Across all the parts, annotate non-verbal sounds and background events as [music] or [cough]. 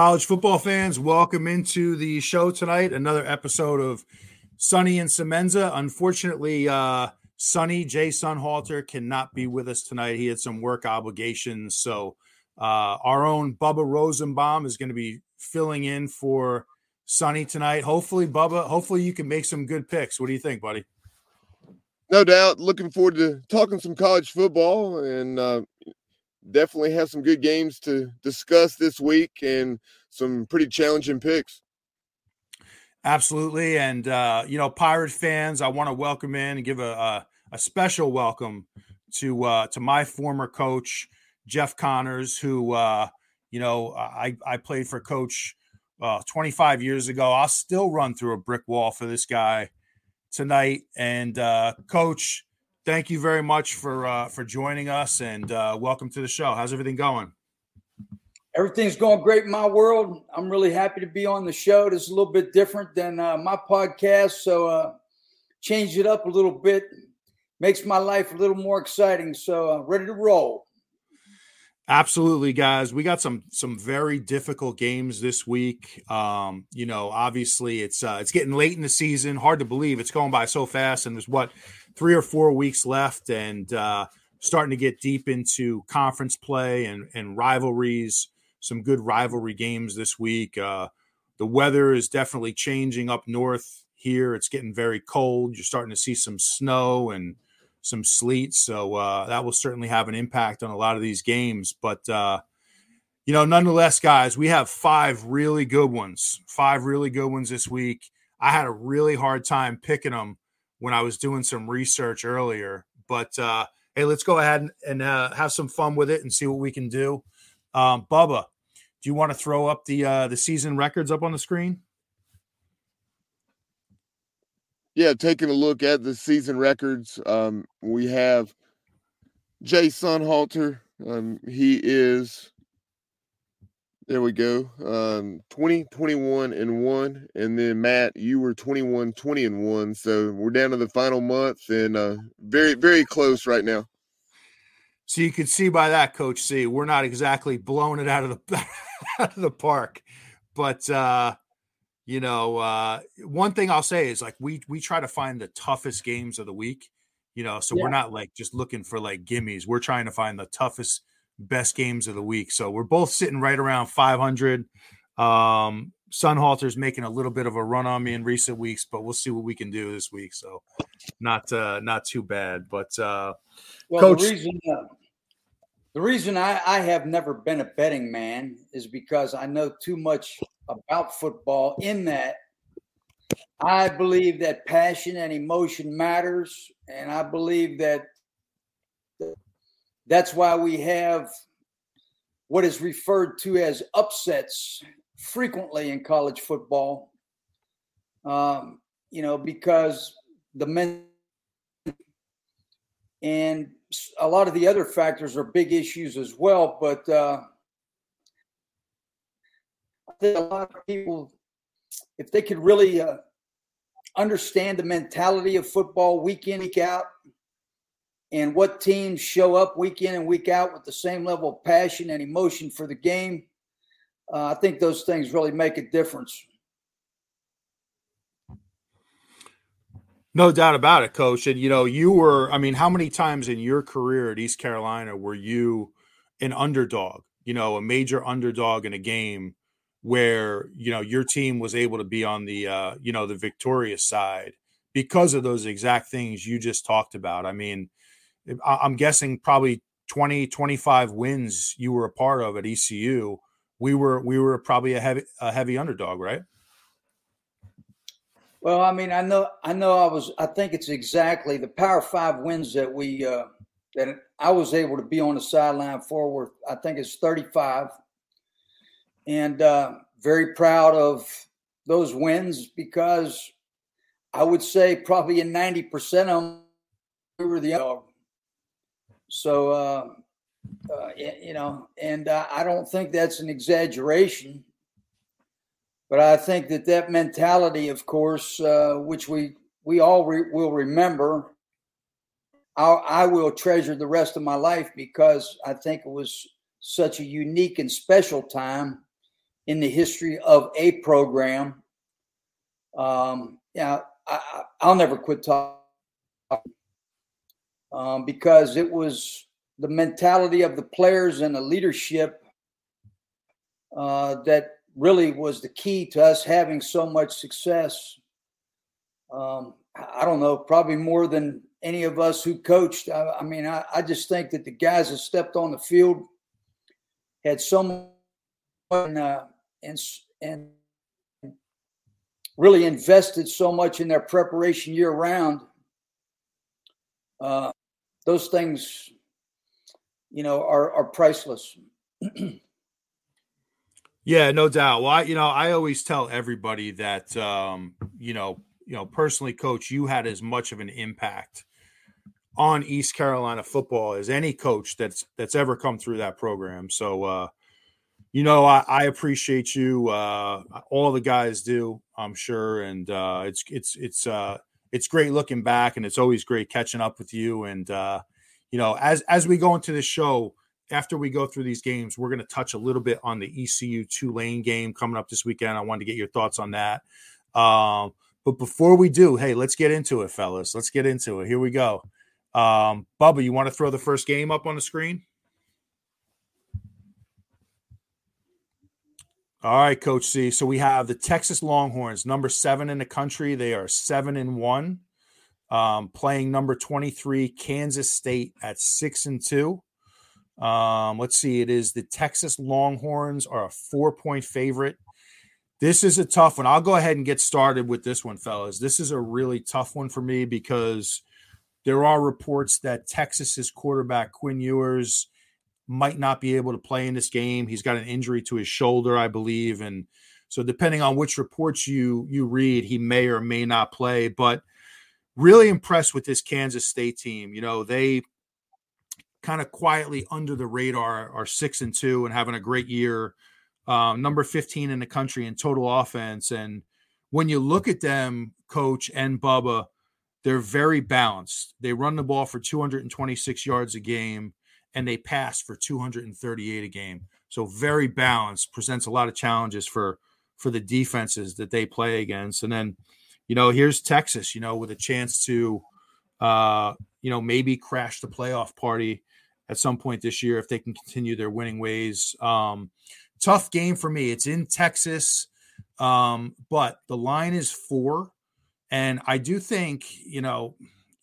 College football fans, welcome into the show tonight. Another episode of Sonny and Semenza. Unfortunately, uh, Sonny Jay Sonnhalter cannot be with us tonight. He had some work obligations, so uh, our own Bubba Rosenbaum is going to be filling in for Sonny tonight. Hopefully, Bubba. Hopefully, you can make some good picks. What do you think, buddy? No doubt. Looking forward to talking some college football and uh, definitely have some good games to discuss this week and some pretty challenging picks. Absolutely, and uh, you know, Pirate fans, I want to welcome in and give a a, a special welcome to uh, to my former coach Jeff Connors, who uh, you know I I played for Coach uh, 25 years ago. I'll still run through a brick wall for this guy tonight, and uh, Coach thank you very much for uh, for joining us and uh, welcome to the show. How's everything going? Everything's going great in my world. I'm really happy to be on the show. It's a little bit different than uh, my podcast, so uh, changed it up a little bit, makes my life a little more exciting. So uh, ready to roll. Absolutely, guys. We got some some very difficult games this week. Um, you know, obviously it's uh, it's getting late in the season. Hard to believe it's going by so fast, and there's what three or four weeks left and uh, starting to get deep into conference play and, and rivalries. Some good rivalry games this week. Uh, the weather is definitely changing up north here. It's getting very cold. You're starting to see some snow and some sleet. So uh, that will certainly have an impact on a lot of these games. But, uh, you know, nonetheless, guys, we have five really good ones, five really good ones this week. I had a really hard time picking them when I was doing some research earlier. But uh, hey, let's go ahead and, and uh, have some fun with it and see what we can do. Um, Bubba, do you want to throw up the uh, the season records up on the screen? Yeah, taking a look at the season records, um, we have Jay Sonnhalter. Um, he is there we go. Um, 20, 21 and one. And then Matt, you were 21, 20 and one. So we're down to the final month and uh, very, very close right now. So you can see by that, Coach C, we're not exactly blowing it out of the [laughs] out of the park. But uh, you know, uh, one thing I'll say is like we we try to find the toughest games of the week. You know, so yeah. we're not like just looking for like gimmies. We're trying to find the toughest best games of the week. So we're both sitting right around 500. Um, Sonnhalter's making a little bit of a run on me in recent weeks, but we'll see what we can do this week. So not uh, not too bad. But uh, well, Coach, the reason uh, the reason I, I have never been a betting man is because I know too much about football. In that, I believe that passion and emotion matters, and I believe that that's why we have what is referred to as upsets frequently in college football. Um, you know, because the men and a lot of the other factors are big issues as well. But uh, think a lot of people, if they could really uh, understand the mentality of football week in, week out, and what teams show up week in and week out with the same level of passion and emotion for the game. Uh, I think those things really make a difference. No doubt about it, coach. And you know, you were, I mean, how many times in your career at East Carolina were you an underdog, you know, a major underdog in a game where, you know, your team was able to be on the, uh, you know, the victorious side because of those exact things you just talked about? I mean, I'm guessing probably 20, 25 wins you were a part of at ECU. We were we were probably a heavy a heavy underdog, right? Well, I mean, I know, I know, I was, I think it's exactly the Power Five wins that we uh, that I was able to be on the sideline for. I think it's thirty-five, and uh, very proud of those wins because I would say probably in ninety percent of them we were the dog. So, uh, uh, you know, and uh, I don't think that's an exaggeration but I think that that mentality, of course, uh, which we we all re- will remember, I'll, I will treasure the rest of my life because I think it was such a unique and special time in the history of a program. Um, yeah, I, will never quit talking um, because it was the mentality of the players and the leadership uh, that really was the key to us having so much success. Um, I don't know, probably more than any of us who coached. I, I mean, I, I, just think that the guys that stepped on the field had so much uh, and and really invested so much in their preparation year round. Uh, those things, you know, are, are priceless. [clears throat] Yeah, no doubt. Well, I, you know, I always tell everybody that, um, you know, you know, personally, coach, you had as much of an impact on East Carolina football as any coach that's that's ever come through that program. So, uh, you know, I, I appreciate you. Uh, all the guys do, I'm sure, and uh, it's it's it's uh, it's great looking back, and it's always great catching up with you. And uh, you know, as as we go into the show after we go through these games, we're going to touch a little bit on the ECU Tulane game coming up this weekend. I wanted to get your thoughts on that. Um, but before we do, hey, let's get into it, fellas. Let's get into it. Here we go. Um, Bubba, you want to throw the first game up on the screen? All right, Coach C. So we have the Texas Longhorns, number seven in the country. They are seven and one, um, playing number twenty-three Kansas State at six and two. Um, let's see, it is the Texas Longhorns are a four point favorite. This is a tough one. I'll go ahead and get started with this one, fellas. This is a really tough one for me because there are reports that Texas's quarterback Quinn Ewers might not be able to play in this game. He's got an injury to his shoulder, I believe, and so depending on which reports you you read, he may or may not play. But really impressed with this Kansas State team. You know, they kind of quietly under the radar are six and two and having a great year. Uh, number 15 in the country in total offense. And when you look at them, coach and Bubba, they're very balanced. They run the ball for 226 yards a game and they pass for 238 a game. So very balanced, presents a lot of challenges for for the defenses that they play against. And then, you know, here's Texas, you know, with a chance to uh, you know, maybe crash the playoff party at some point this year if they can continue their winning ways. Um, tough game for me. It's in Texas, um, but the line is four. And I do think, you know,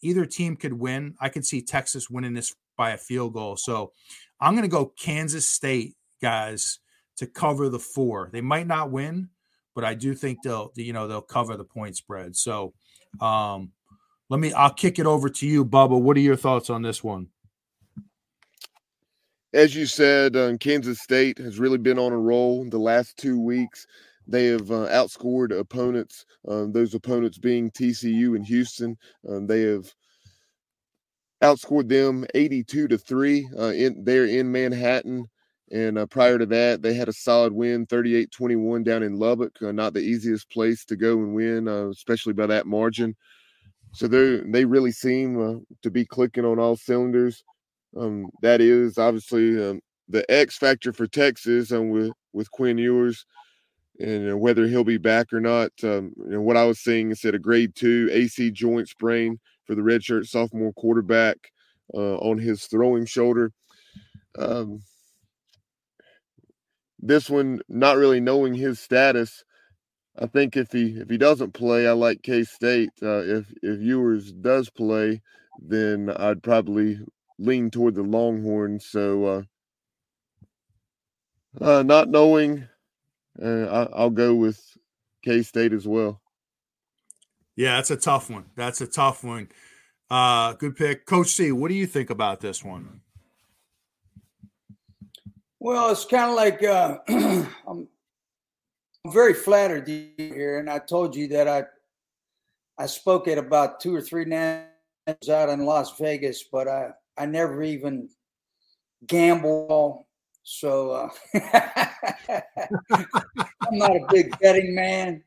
either team could win. I could see Texas winning this by a field goal. So I'm going to go Kansas State, guys, to cover the four. They might not win, but I do think they'll, you know, they'll cover the point spread. So um, let me, I'll kick it over to you, Bubba. What are your thoughts on this one? as you said, uh, Kansas State has really been on a roll the last two weeks. They have uh, outscored opponents, um, those opponents being TCU and Houston. Um, they have outscored them 82 to 3 uh, in there in Manhattan. And uh, prior to that, they had a solid win 38 21 down in Lubbock. Uh, not the easiest place to go and win, uh, especially by that margin. So they they really seem to be clicking on all cylinders. Um, that is obviously um, the X factor for Texas um, with with Quinn Ewers, and uh, whether he'll be back or not. Um, know, what I was seeing is at a grade two AC joint sprain for the redshirt sophomore quarterback uh, on his throwing shoulder. Um, this one, not really knowing his status, I think if he if he doesn't play, I like K State. Uh, if if Ewers does play, then I'd probably lean toward the Longhorns. So, uh, uh, not knowing, uh, I, will go with K State as well. Yeah, that's a tough one. That's a tough one. Uh, good pick, Coach C. What do you think about this one? Well, it's kind of like uh, [clears throat] I'm, I'm very flattered here, and I told you that I I spoke at about two or three nationals out in Las Vegas, but I I never even gamble. So uh, [laughs] I'm not a big betting man.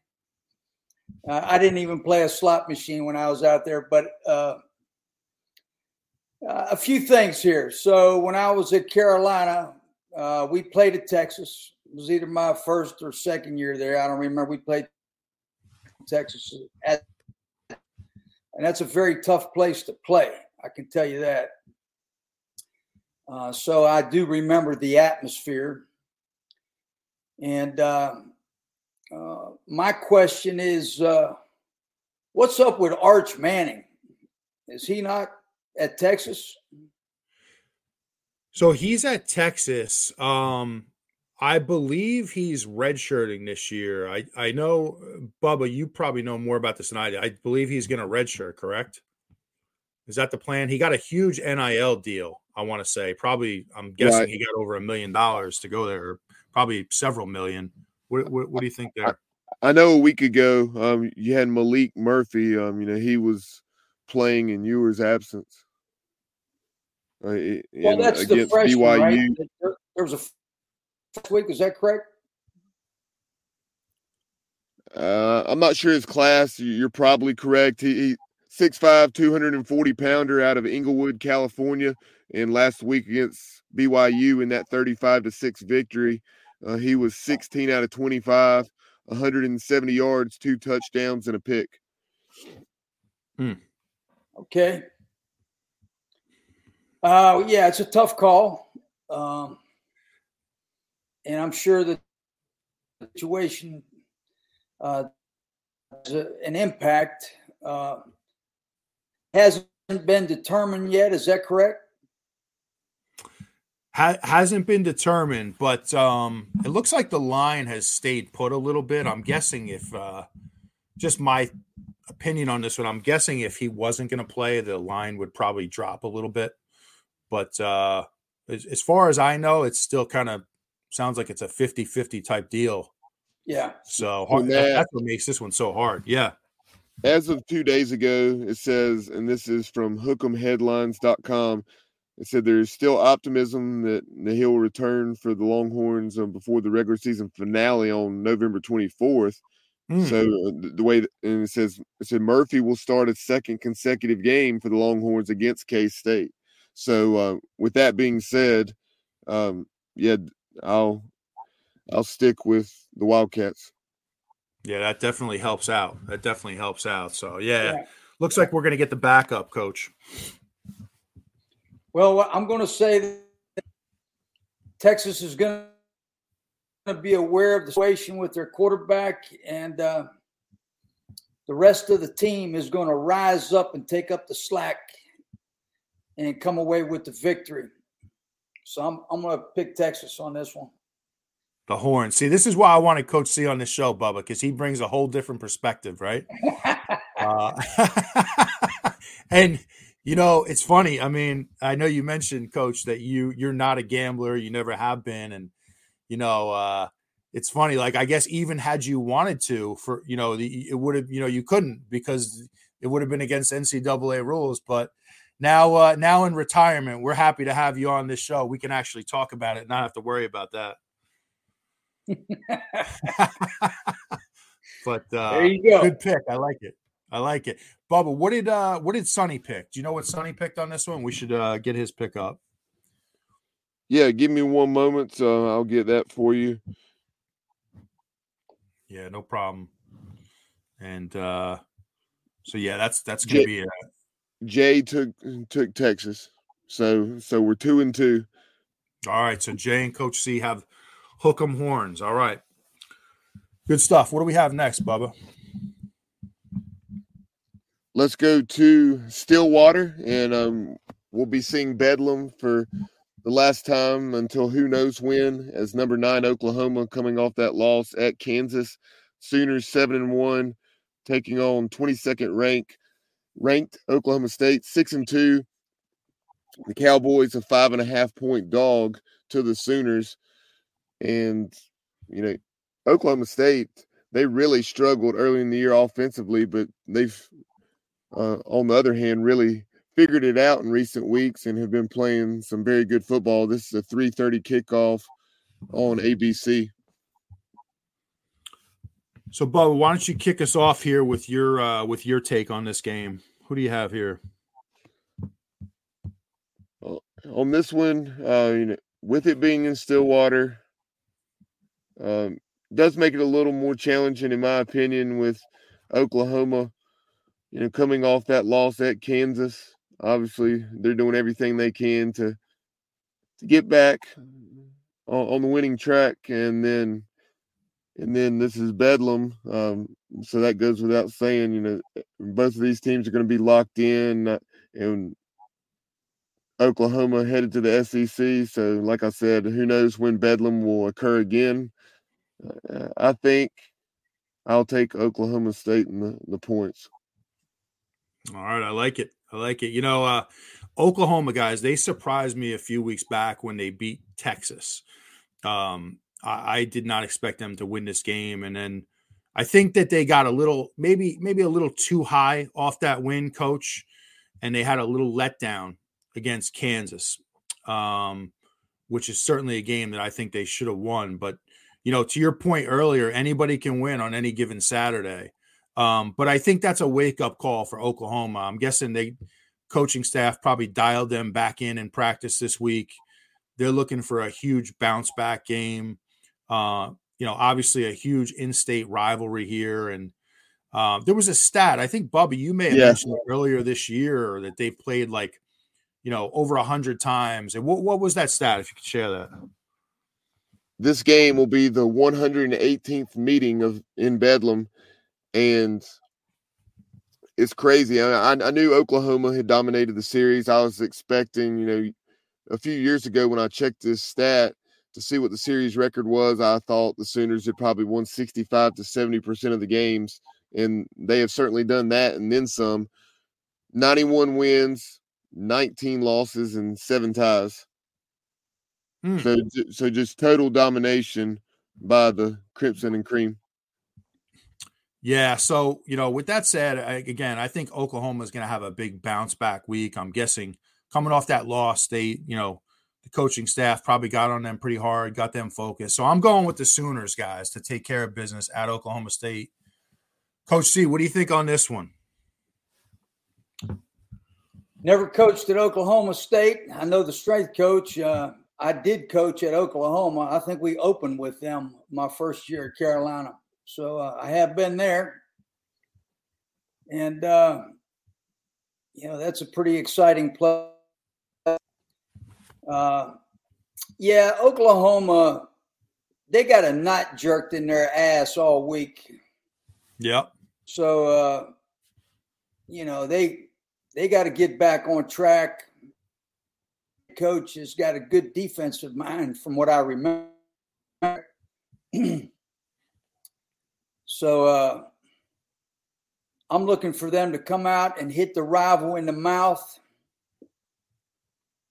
Uh, I didn't even play a slot machine when I was out there, but uh, uh a few things here. So when I was at Carolina, uh, we played at Texas. It was either my first or second year there. I don't remember. We played Texas at, and that's a very tough place to play. I can tell you that. Uh, so I do remember the atmosphere. And uh, uh, my question is, uh, what's up with Arch Manning? Is he not at Texas? So he's at Texas. Um, I believe he's redshirting this year. I I know, Bubba, you probably know more about this than I do. I believe he's going to redshirt. Correct? Is that the plan? He got a huge NIL deal. I want to say probably. I'm guessing right. he got over a million dollars to go there, probably several million. What, what, what do you think there? I, I, know a week ago, um, you had Maalik Murphy. Um, you know, he was playing in Ewer's absence. Uh, well, that's the freshman, BYU. Right? There, there was a first week. Is that correct? Uh, I'm not sure his class. You're probably correct. He, he 6'5", 240 pounder out of Inglewood, California. And last week against BYU in that 35 to 6 victory, uh, he was 16 out of 25, 170 yards, two touchdowns, and a pick. Hmm. Okay. Uh, yeah, it's a tough call. Um, and I'm sure the situation uh, an impact. Uh, hasn't been determined yet. Is that correct? Ha- hasn't been determined, but um, it looks like the line has stayed put a little bit. I'm guessing if uh, just my opinion on this one, I'm guessing if he wasn't going to play, the line would probably drop a little bit. But uh, as, as far as I know, it's still kind of sounds like it's a 50 50 type deal. Yeah. So hard, that, that's what makes this one so hard. Yeah. As of two days ago, it says, and this is from hook'emheadlines.com. It said there's still optimism that, that he'll return for the Longhorns um, before the regular season finale on November 24th. Mm. So uh, the way, and it says, it said Murphy will start a second consecutive game for the Longhorns against K State. So uh, with that being said, um, yeah, I'll I'll stick with the Wildcats. Yeah, that definitely helps out. That definitely helps out. So yeah, yeah. looks like we're going to get the backup coach. Well, I'm going to say that Texas is going to be aware of the situation with their quarterback, and uh, the rest of the team is going to rise up and take up the slack and come away with the victory. So I'm I'm going to pick Texas on this one. The horn. See, this is why I wanted Coach C on the show, Bubba, because he brings a whole different perspective, right? [laughs] uh, [laughs] and you know, it's funny. I mean, I know you mentioned, Coach, that you you're not a gambler. You never have been, and you know, uh, it's funny. Like, I guess even had you wanted to, for you know, the, it would have, you know, you couldn't because it would have been against NCAA rules. But now, uh, now in retirement, we're happy to have you on this show. We can actually talk about it, not have to worry about that. [laughs] [laughs] but uh, there you go. Good pick. I like it. I like it. Bubba, what did uh what did Sonny pick? Do you know what Sonny picked on this one? We should uh get his pick up. Yeah, give me one moment. So I'll get that for you. Yeah, no problem. And uh so yeah, that's that's gonna Jay, be a Jay took took Texas. So so we're two and two. All right. So Jay and Coach C have hook 'em horns. All right. Good stuff. What do we have next, Bubba? Let's go to Stillwater, and um, we'll be seeing Bedlam for the last time until who knows when, as number nine Oklahoma coming off that loss at Kansas. Sooners seven and one, taking on 22nd rank ranked Oklahoma State, six and two. The Cowboys a five and a half point dog to the Sooners, and you know Oklahoma State they really struggled early in the year offensively, but they've uh, on the other hand really figured it out in recent weeks and have been playing some very good football. This is a 3:30 kickoff on ABC. So, Bubba, why don't you kick us off here with your uh, with your take on this game? Who do you have here? on this one, uh, you know, with it being in Stillwater, um, does make it a little more challenging, in my opinion, with Oklahoma. You know, coming off that loss at Kansas, obviously they're doing everything they can to to get back on, on the winning track, and then and then this is Bedlam. Um, so that goes without saying. You know, both of these teams are going to be locked in, uh, and Oklahoma headed to the SEC. So, like I said, who knows when Bedlam will occur again? Uh, I think I'll take Oklahoma State in the, the points. All right, I like it. I like it. You know, uh, Oklahoma guys, they surprised me a few weeks back when they beat Texas. Um, I, I did not expect them to win this game, and then I think that they got a little, maybe, maybe a little too high off that win, coach, and they had a little letdown against Kansas, um, which is certainly a game that I think they should have won. But you know, to your point earlier, anybody can win on any given Saturday. Um, but I think that's a wake up call for Oklahoma. I'm guessing they coaching staff probably dialed them back in in practice this week. They're looking for a huge bounce back game. Uh, you know, obviously a huge in-state rivalry here, and uh, there was a stat I think, Bubby, you may have yeah. mentioned earlier this year that they played like, you know, over a hundred times. And what what was that stat? If you could share that. This game will be the 118th meeting of in Bedlam, and it's crazy. I, I knew Oklahoma had dominated the series. I was expecting, you know, a few years ago when I checked this stat, to see what the series record was, I thought the Sooners had probably won 65 to 70% of the games, and they have certainly done that and then some. 91 wins, 19 losses, and seven ties. Hmm. So, so just total domination by the Crimson and Cream. Yeah. So, you know, with that said, I, again, I think Oklahoma is going to have a big bounce back week. I'm guessing coming off that loss, they, you know, the coaching staff probably got on them pretty hard, got them focused. So I'm going with the Sooners guys to take care of business at Oklahoma State. Coach C, what do you think on this one? Never coached at Oklahoma State. I know the strength coach. Uh, I did coach at Oklahoma. I think we opened with them my first year at Carolina. So uh, I have been there. And, uh, you know, that's a pretty exciting place uh, yeah, Oklahoma, they got a knot jerked in their ass all week. Yeah. So, uh, you know, they they got to get back on track. Coach has got a good defensive mind, from what I remember. [clears throat] so, uh, I'm looking for them to come out and hit the rival in the mouth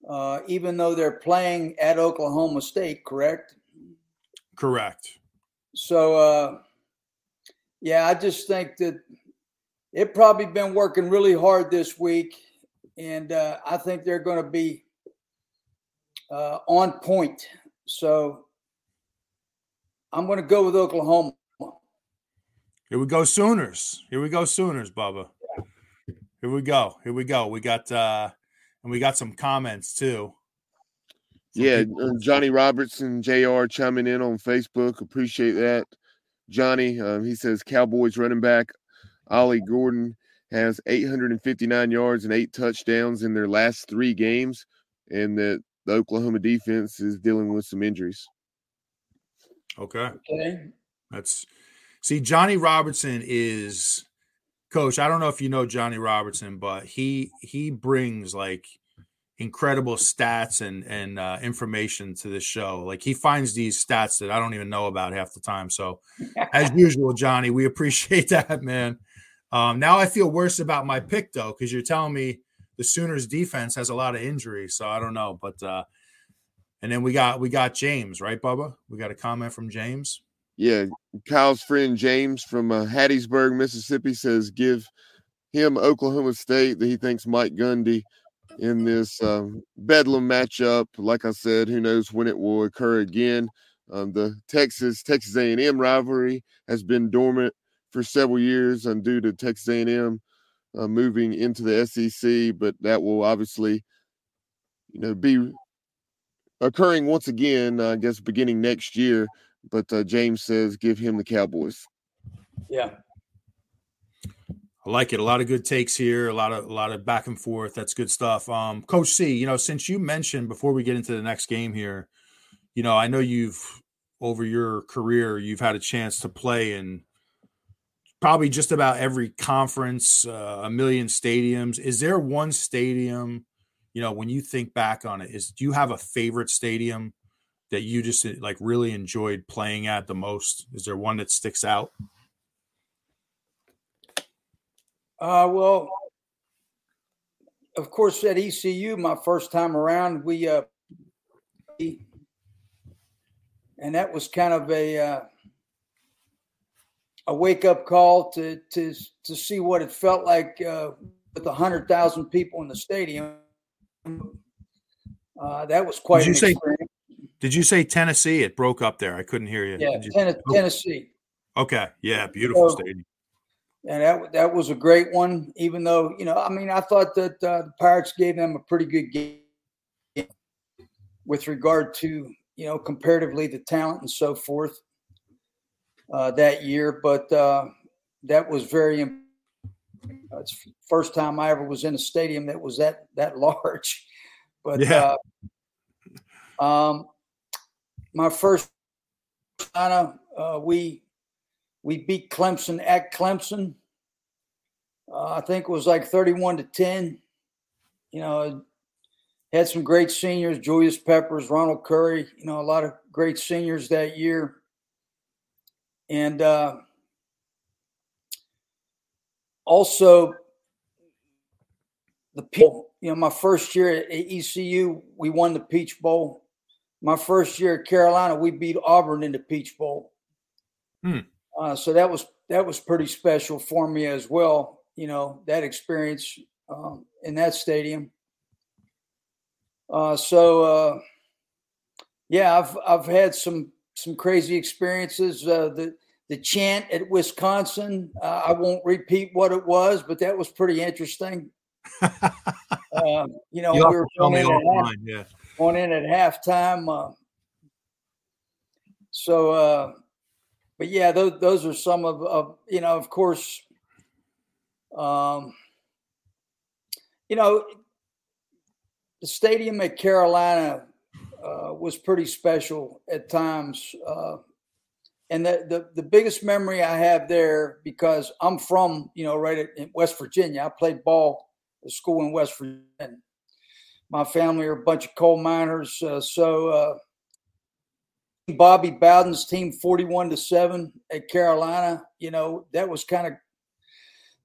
uh, even though they're playing at Oklahoma State, correct? Correct. So, uh, yeah, I just think that it probably been working really hard this week, and uh, I think they're going to be uh, on point. So, I'm going to go with Oklahoma. Here we go, Sooners. Here we go, Sooners, Bubba. Here we go. Here we go. We got uh and we got some comments too. Yeah, uh, Johnny Robertson, Jr. chiming in on Facebook. Appreciate that, Johnny. Um, he says Cowboys running back Ollie Gordon has 859 yards and eight touchdowns in their last three games, and that the Oklahoma defense is dealing with some injuries. Okay. Okay. That's see, Johnny Robertson is coach i don't know if you know johnny robertson but he he brings like incredible stats and and uh, information to the show like he finds these stats that i don't even know about half the time so as [laughs] usual johnny we appreciate [laughs] that man Um, now I feel worse about my pick though, because you're telling me the Sooners defense has a lot of injuries, so I don't know. But uh, and then we got we got James, right, Bubba? We got a comment from James. Yeah, Kyle's friend James from uh, Hattiesburg, Mississippi says give him Oklahoma State that he thinks Mike Gundy in this um, Bedlam matchup. Like I said, who knows when it will occur again. Um, the Texas Texas A&M rivalry has been dormant for several years and due to Texas A&M uh, moving into the SEC, but that will obviously, you know, be occurring once again. I guess beginning next year. But uh, James says give him the Cowboys. Yeah, I like it. A lot of good takes here. A lot of a lot of back and forth. That's good stuff. Um, Coach C, you know, since you mentioned before we get into the next game here, you know, I know you've over your career you've had a chance to play in probably just about every conference, uh, a million stadiums. Is there one stadium, you know, when you think back on it, is do you have a favorite stadium that you just like really enjoyed playing at the most? Is there one that sticks out? Uh, well, of course, at ECU, my first time around, we, uh, and that was kind of a uh, a wake up call to to to see what it felt like uh, with a hundred thousand people in the stadium. Uh, that was quite. Did you say? Did you say Tennessee? It broke up there. I couldn't hear you. Yeah, you, Tennessee. Oh. Tennessee. Okay. Yeah, beautiful so, stadium and that that was a great one. Even though you know, I mean, I thought that uh, the Pirates gave them a pretty good game with regard to you know comparatively the talent and so forth uh, that year. But uh, that was very. It's first time I ever was in a stadium that was that that [laughs] large. But yeah. Uh, um, my first, uh, we we beat Clemson at Clemson. Uh, I think it was like 31 to 10. You know, had some great seniors, Julius Peppers, Ronald Curry, you know, a lot of great seniors that year. And uh, also, the people, you know, my first year at ECU, we won the Peach Bowl. My first year at Carolina, we beat Auburn in the Peach Bowl. Hmm. Uh, so that was that was pretty special for me as well. You know that experience um, in that stadium. Uh, so uh, yeah, I've I've had some some crazy experiences. Uh, the the chant at Wisconsin, uh, I won't repeat what it was, but that was pretty interesting. Um, [laughs] you know, you we were half, yeah. Going in at halftime. so but yeah, those those are some of, of you know, of course, um, you know, the stadium at Carolina uh, was pretty special at times. Uh, and the, the, the biggest memory I have there because I'm from you know right in West Virginia. I played ball at school in West Virginia. My family are a bunch of coal miners, uh, so uh, Bobby Bowden's team 41 to 7 at Carolina, you know, that was kind of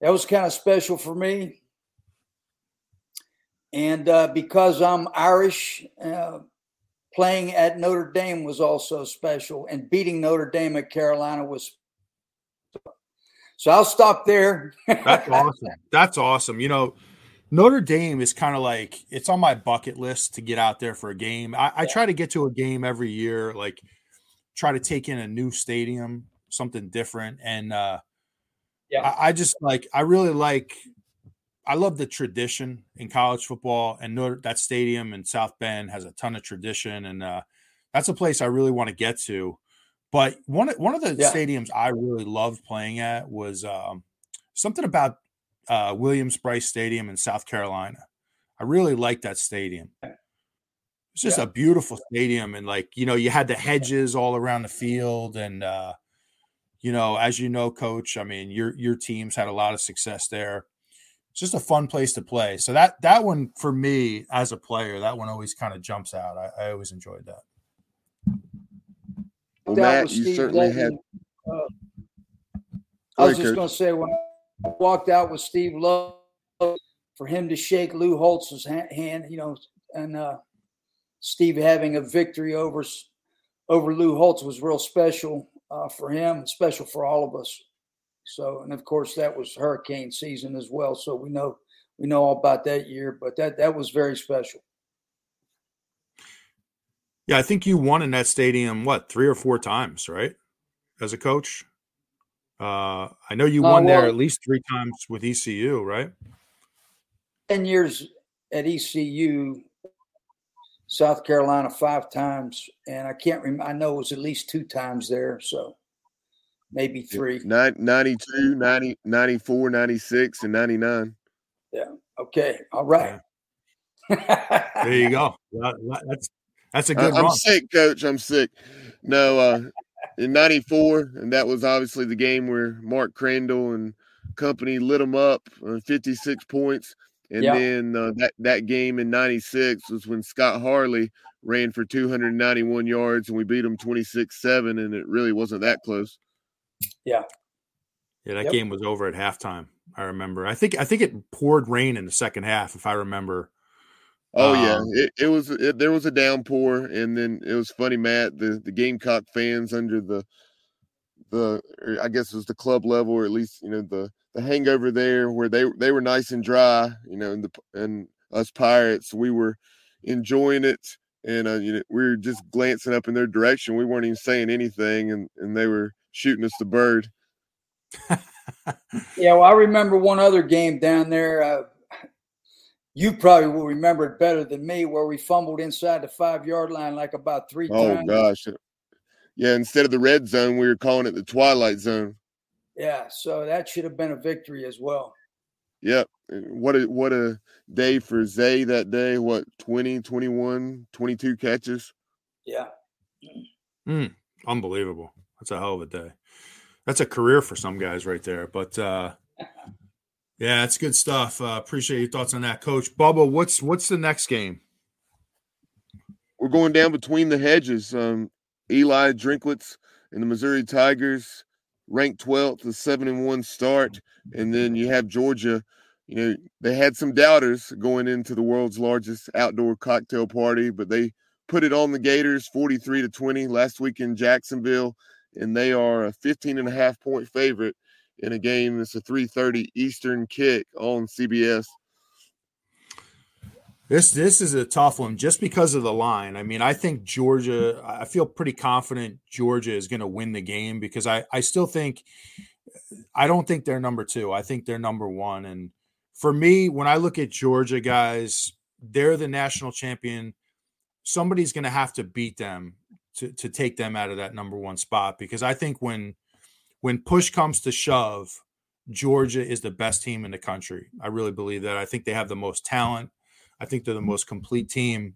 that was kind of special for me. And uh, because I'm Irish, uh, playing at Notre Dame was also special, and beating Notre Dame at Carolina was. So I'll stop there. That's awesome. That's awesome. You know, Notre Dame is kind of like it's on my bucket list to get out there for a game. I, I, try to get to a game every year, like try to take in a new stadium, something different. And uh, yeah, I, I just like I really like I love the tradition in college football, and Notre, that stadium in South Bend has a ton of tradition, and uh, that's a place I really want to get to. But one one of the yeah. stadiums I really loved playing at was um, something about uh, Williams-Brice Stadium in South Carolina. I really like that stadium. It's just yeah. a beautiful stadium, and like you know, you had the hedges all around the field, and uh, you know, as you know, Coach, I mean, your your teams had a lot of success there. It's just a fun place to play. So that that one for me as a player, that one always kind of jumps out. I, I always enjoyed that. Well, Matt, you Steve certainly Dalton. had. Uh, I was just going to say when walked out with Steve Logan for him to shake Lou Holtz's hand, you know, and uh, Steve having a victory over over Lou Holtz was real special uh, for him special for all of us. So, and of course, that was hurricane season as well. So we know we know all about that year, but that that was very special. Yeah, I think you won in that stadium what three or four times, right? As a coach, uh, I know you uh, won well, there at least three times with ECU, right? Ten years at ECU, South Carolina five times, and I can't remember. I know it was at least two times there, so maybe three. 92, 90, 94, 96, and 99. Yeah. Okay. All right. Yeah. there you go. That's that's a good. One. I, am sick, coach. I'm sick. No, uh, in '94, and that was obviously the game where Mark Crandell and company lit them up, uh, 56 points. And yep. then uh, that that game in '96 was when Scott Harley ran for 291 yards, and we beat them 26-7, and it really wasn't that close. Yeah. Yeah, that yep. game was over at halftime. I remember. I think I think it poured rain in the second half, if I remember. Oh um, yeah, it, it was. It, there was a downpour, and then it was funny, Matt. The the Gamecock fans under the the I guess it was the club level, or at least you know the the hangover there, where they they were nice and dry, you know, and the and us Pirates, we were enjoying it, and uh, you know we were just glancing up in their direction. We weren't even saying anything, and and they were shooting us the bird. [laughs] yeah, well, I remember one other game down there. Uh, you probably will remember it better than me, where we fumbled inside the five yard line like about three oh, times. Oh gosh, yeah. Instead of the red zone, we were calling it the twilight zone. Yeah, so that should have been a victory as well. Yep. What a what a day for Zay that day. What 20, 21, 22 catches. Yeah. Mm, unbelievable. That's a hell of a day. That's a career for some guys right there. But uh [laughs] yeah, it's good stuff. Uh, appreciate your thoughts on that, Coach Bubba. What's what's the next game? We're going down between the hedges. Um, Eli Drinkwitz and the Missouri Tigers, ranked 12th, a seven and one start, and then you have Georgia. You know they had some doubters going into the world's largest outdoor cocktail party, but they put it on the Gators, 43 to 20 last week in Jacksonville and they are a 15 and a half point favorite in a game It's a 3:30 Eastern kick on CBS. This this is a tough one just because of the line. I mean, I think Georgia. I feel pretty confident Georgia is going to win the game because I I still think I don't think they're number two. I think they're number one. And for me, when I look at Georgia guys, they're the national champion. Somebody's going to have to beat them to to take them out of that number one spot because I think when when push comes to shove, Georgia is the best team in the country. I really believe that. I think they have the most talent. I think they're the most complete team.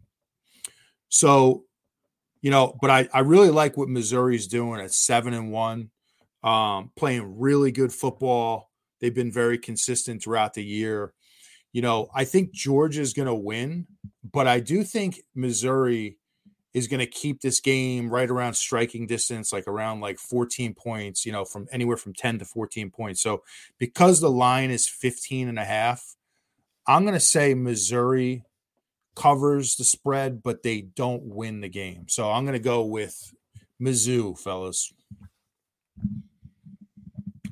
So, you know, but I, I really like what Missouri's doing at seven and one, um, playing really good football. They've been very consistent throughout the year. You know, I think Georgia's going to win, but I do think Missouri is going to keep this game right around striking distance, like around like 14 points, you know, from anywhere from 10 to 14 points. So because the line is 15 and a half, I'm going to say Missouri covers the spread, but they don't win the game. So I'm going to go with Mizzou, fellas.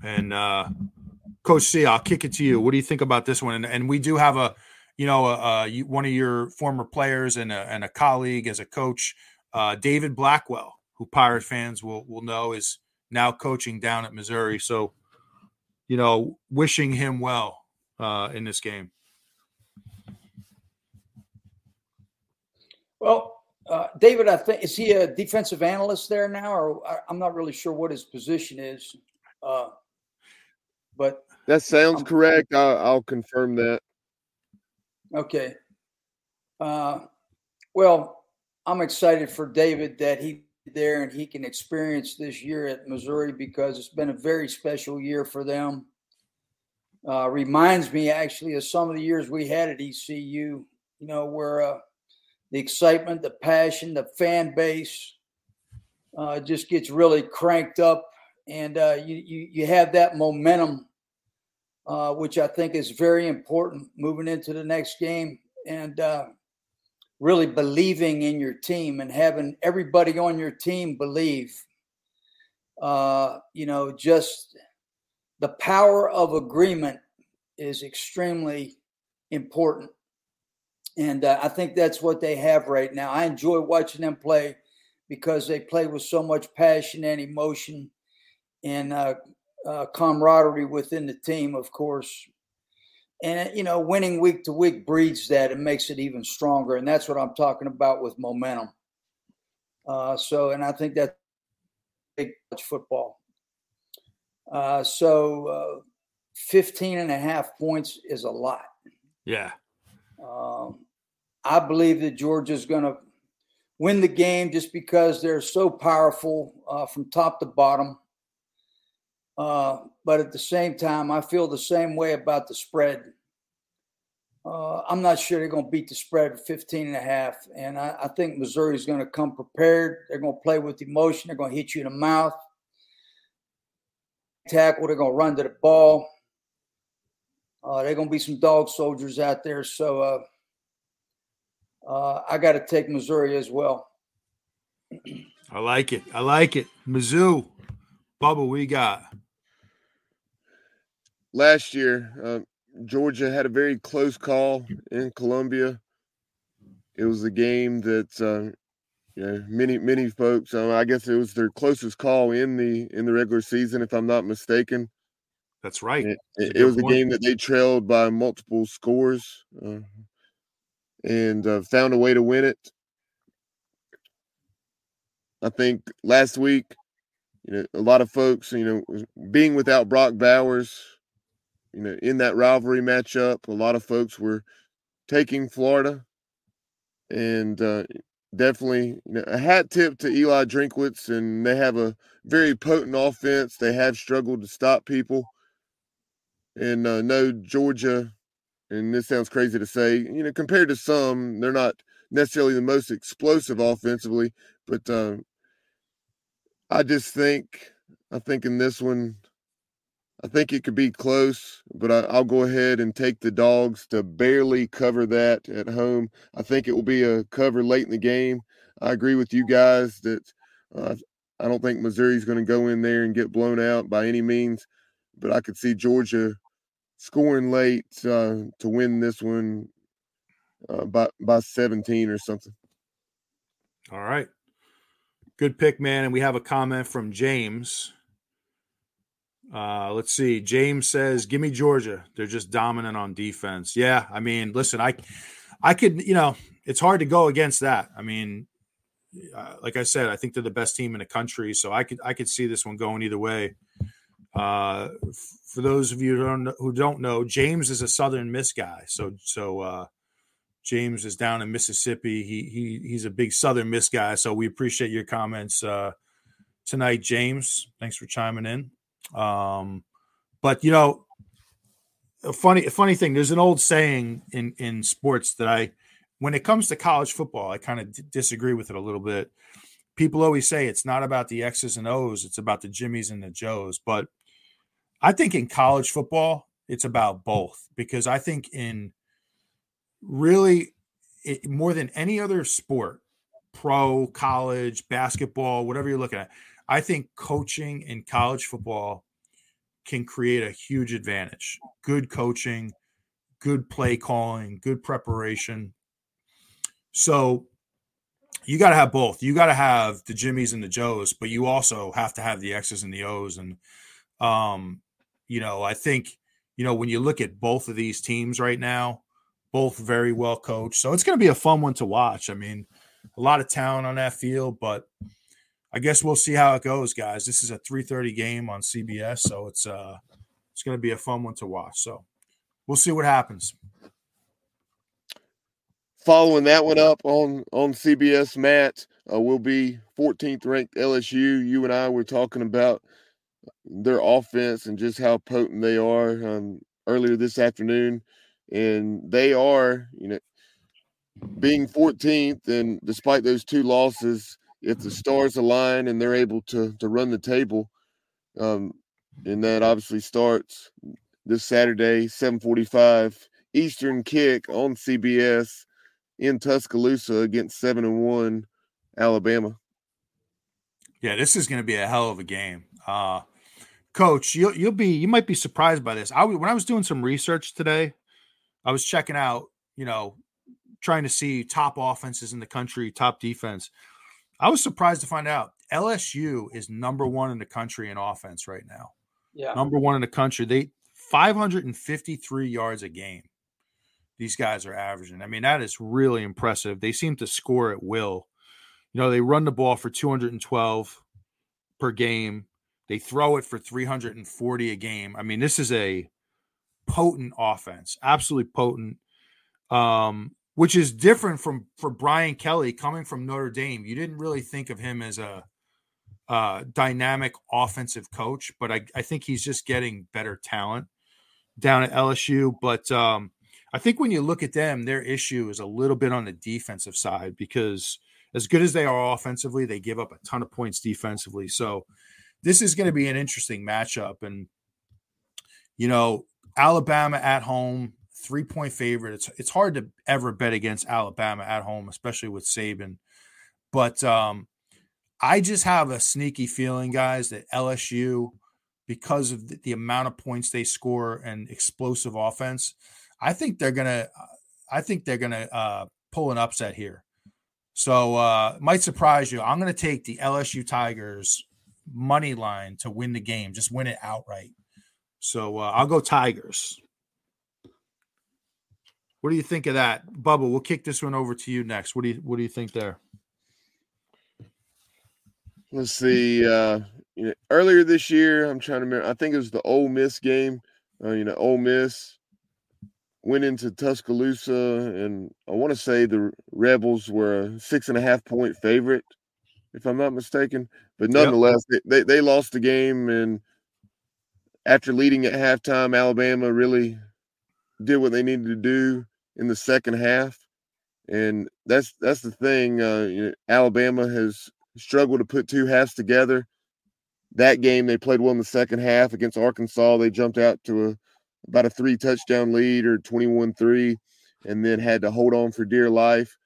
And uh, Coach C, I'll kick it to you. What do you think about this one? And, and we do have a you know, uh, uh one of your former players and a, and a colleague as a coach, uh, David Blackwell, who Pirate fans will will know is now coaching down at Missouri. So, you know, wishing him well uh, in this game. Well, uh, David, I think is he a defensive analyst there now, or I, am not really sure what his position is. Uh, but that sounds correct. I'll, I'll confirm that. Okay. Uh, well, I'm excited for David that he there and he can experience this year at Missouri because it's been a very special year for them. Uh, reminds me actually of some of the years we had at ECU, you know, where uh, the excitement, the passion, the fan base uh, just gets really cranked up, and uh, you, you you have that momentum uh, which I think is very important moving into the next game and uh, really believing in your team and having everybody on your team believe. Uh, you know, just the power of agreement is extremely important. And uh, I think that's what they have right now. I enjoy watching them play because they play with so much passion and emotion and uh, uh, camaraderie within the team, of course. And, you know, winning week to week breeds that and makes it even stronger. And that's what I'm talking about with momentum. Uh, so, and I think that's big football. Uh, so, uh, 15 and a half points is a lot. Yeah. Um, I believe that Georgia's going to win the game just because they're so powerful uh, from top to bottom. Uh, but at the same time, I feel the same way about the spread. Uh, I'm not sure they're going to beat the spread of 15 and a half. And I, I think Missouri's going to come prepared. They're going to play with emotion. They're going to hit you in the mouth. Tackle. They're going to run to the ball. Uh, they're going to be some dog soldiers out there. So uh, uh, I got to take Missouri as well. I like it. I like it. Mizzou. Bubba, we got last year, uh, Georgia had a very close call in Columbia. It was a game that uh, you know many many folks. Um, I guess it was their closest call in the in the regular season, if I'm not mistaken. That's right. It, it, it was point. a game that they trailed by multiple scores uh, and uh, found a way to win it. I think last week, you know, a lot of folks, you know, being without Brock Bowers, you know, in that rivalry matchup, a lot of folks were taking Florida, and uh, definitely you know, a hat tip to Eli Drinkwitz, and they have a very potent offense. They have struggled to stop people, and uh, no Georgia, and this sounds crazy to say, you know, compared to some, they're not necessarily the most explosive offensively, but uh, I just think I think in this one I think it could be close, but I, will go ahead and take the dogs to barely cover that at home. I think it will be a cover late in the game. I agree with you guys that uh, I don't think Missouri's going to go in there and get blown out by any means, but I could see Georgia scoring late uh, to win this one uh, by by 17 or something. All right. Good pick, man. And we have a comment from James. Uh, let's see. James says, "Give me Georgia. They're just dominant on defense." Yeah, I mean, listen, I, I could, you know, it's hard to go against that. I mean, uh, like I said, I think they're the best team in the country, so I could, I could see this one going either way. Uh, for those of you who don't know, who don't know, James is a Southern Miss guy. So, so uh, James is down in Mississippi. He he he's a big Southern Miss guy. So we appreciate your comments uh, tonight, James. Thanks for chiming in. Um, but you know, a funny a funny thing. There's an old saying in in sports that I, when it comes to college football, I kind of d- disagree with it a little bit. People always say it's not about the X's and O's; it's about the Jimmies and the Joes. But I think in college football, it's about both because I think in really it, more than any other sport, pro, college, basketball, whatever you're looking at, I think coaching in college football can create a huge advantage. Good coaching, good play calling, good preparation. So you got to have both. You got to have the Jimmies and the Joes, but you also have to have the X's and the O's. And, um, you know, I think, you know, when you look at both of these teams right now, both very well coached. So it's going to be a fun one to watch. I mean, a lot of talent on that field, but I guess we'll see how it goes, guys. This is a 3:30 game on CBS, so it's uh it's going to be a fun one to watch. So we'll see what happens. Following that one up on on CBS, Matt uh, will be 14th ranked LSU. You and I were talking about their offense and just how potent they are um, earlier this afternoon, and they are, you know, being 14th, and despite those two losses if the stars align and they're able to to run the table, um, and that obviously starts this Saturday, 745 Eastern kick on CBS in Tuscaloosa against seven and one Alabama. Yeah, this is going to be a hell of a game. Uh, Coach, you'll you'll be you might be surprised by this. I when I was doing some research today, I was checking out, you know, trying to see top offenses in the country, top defense. I was surprised to find out LSU is number one in the country in offense right now. Yeah. Number one in the country. They 553 yards a game. These guys are averaging. I mean, that is really impressive. They seem to score at will. You know, they run the ball for 212 per game. They throw it for 340 a game. I mean, this is a potent offense, absolutely potent. Um, which is different from for Brian Kelly coming from Notre Dame. You didn't really think of him as a dynamic offensive coach, but I, I think he's just getting better talent down at LSU. But um, I think when you look at them, their issue is a little bit on the defensive side because as good as they are offensively, they give up a ton of points defensively. So this is going to be an interesting matchup. And, you know, Alabama at home, three point favorite. It's it's hard to ever bet against Alabama at home, especially with Saban. But um, I just have a sneaky feeling, guys, that LSU, because of the, the amount of points they score and explosive offense, I think they're gonna, I think they're gonna uh, pull an upset here. So uh, might surprise you. I'm gonna take the LSU Tigers money line to win the game, just win it outright. So uh, I'll go Tigers. What do you think of that, Bubba? We'll kick this one over to you next. What do you What do you think there? Let's see. Uh, you know, earlier this year, I'm trying to remember. I think it was the Ole Miss game. Uh, you know, Ole Miss went into Tuscaloosa, and I want to say the Rebels were a six and a half point favorite, if I'm not mistaken. But nonetheless, yep. they, they they lost the game, and after leading at halftime, Alabama really did what they needed to do in the second half, and that's that's the thing. Uh, you know, Alabama has struggled to put two halves together. That game they played well in the second half against Arkansas. They jumped out to a about a three touchdown lead or 21-3 and then had to hold on for dear life.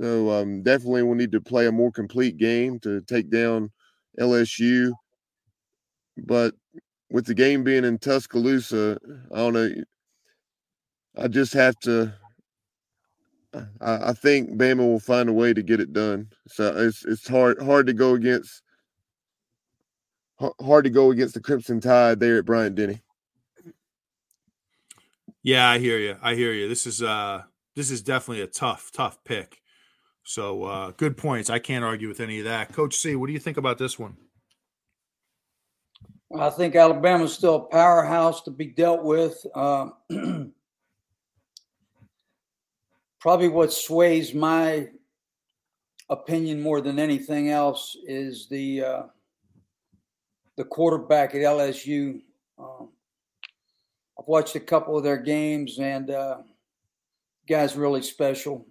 So um, definitely we need to play a more complete game to take down LSU. But with the game being in Tuscaloosa, I don't know. I just have to. I, I think Bama will find a way to get it done. So it's it's hard hard to go against hard to go against the Crimson Tide there at Bryant Denny. Yeah, I hear you. I hear you. This is uh this is definitely a tough tough pick. So uh good points. I can't argue with any of that. Coach C, what do you think about this one? I think Alabama's still a powerhouse to be dealt with. Uh, [clears throat] probably what sways my opinion more than anything else is the uh, the quarterback at LSU. Um, I've watched a couple of their games, and uh, guy's really special.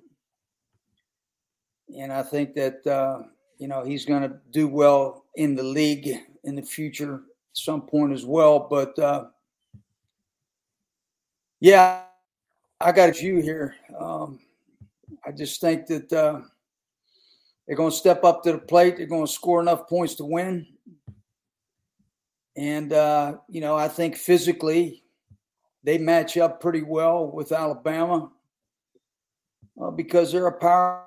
And I think that uh, you know he's going to do well in the league in the future at some point as well. But uh, yeah, I got you here. Um, I just think that uh, they're going to step up to the plate. They're going to score enough points to win. And, uh, you know, I think physically they match up pretty well with Alabama uh, because they're a power.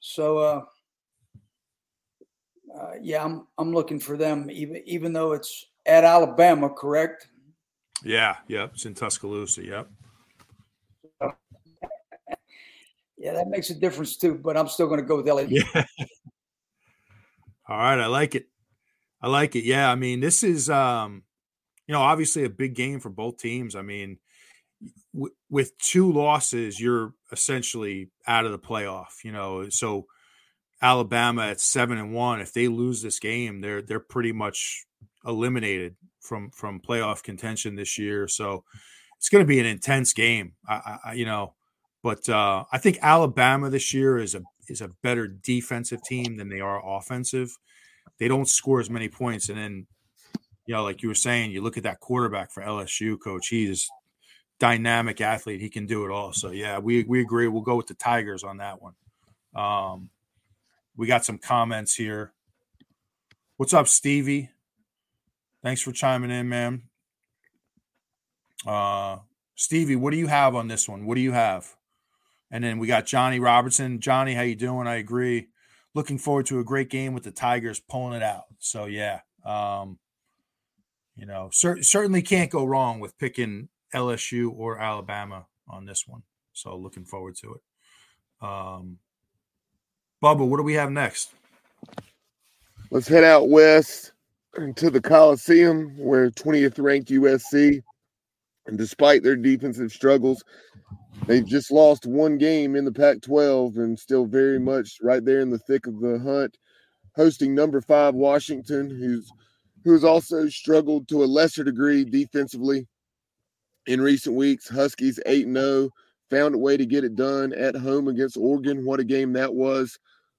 So, uh, uh, yeah, I'm I'm looking for them, even even though it's at Alabama, correct? Yeah, yep, it's in Tuscaloosa. Yep. Yeah, that makes a difference too. But I'm still going to go with LA. Yeah. [laughs] All right, I like it. I like it. Yeah, I mean, this is um, you know, obviously a big game for both teams. I mean, w- with two losses, you're essentially out of the playoff. You know, so Alabama at seven and one, if they lose this game, they're they're pretty much eliminated from from playoff contention this year. So it's going to be an intense game. I, I you know, but uh, I think Alabama this year is a is a better defensive team than they are offensive. They don't score as many points, and then you know, like you were saying, you look at that quarterback for LSU, coach. He's dynamic athlete. He can do it all. So yeah, we we agree. We'll go with the Tigers on that one. Um, we got some comments here. What's up, Stevie? Thanks for chiming in, man. Uh, Stevie, what do you have on this one? What do you have? And then we got Johnny Robertson. Johnny, how you doing? I agree. Looking forward to a great game with the Tigers pulling it out. So yeah, um, you know, cer- certainly can't go wrong with picking LSU or Alabama on this one. So looking forward to it. Um, Bubba, what do we have next? Let's head out west to the Coliseum, where 20th ranked USC, and despite their defensive struggles, they've just lost one game in the Pac 12 and still very much right there in the thick of the hunt, hosting number five Washington, who's who's also struggled to a lesser degree defensively in recent weeks. Huskies 8 0, found a way to get it done at home against Oregon. What a game that was.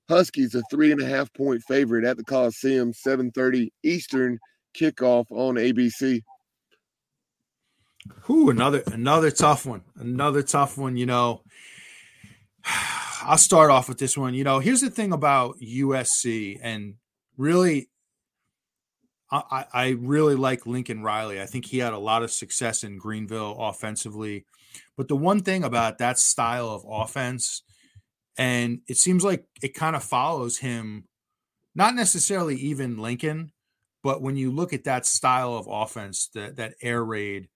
Huskies a three and a half point favorite at the Coliseum, 7:30 Eastern kickoff on ABC. Who another another tough one. Another tough one, you know. [sighs] I'll start off with this one. You know, here's the thing about USC, and really, I, I really like Lincoln Riley. I think he had a lot of success in Greenville offensively. But the one thing about that style of offense and it seems like it kind of follows him, not necessarily even Lincoln, but when you look at that style of offense, that that air raid,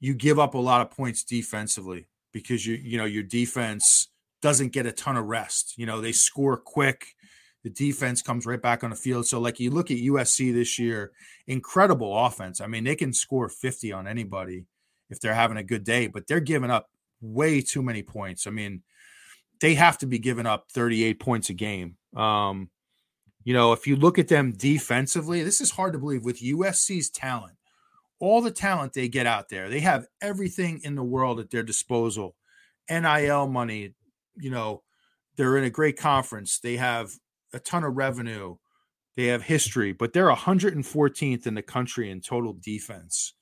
you give up a lot of points defensively because you you know your defense doesn't get a ton of rest. You know, they score quick. The defense comes right back on the field. So, like you look at USC this year, incredible offense. I mean, they can score 50 on anybody if they're having a good day, but they're giving up way too many points. I mean, they have to be giving up 38 points a game. Um, you know, if you look at them defensively, this is hard to believe with USC's talent, all the talent they get out there, they have everything in the world at their disposal. NIL money, you know, they're in a great conference. They have a ton of revenue. They have history, but they're 114th in the country in total defense.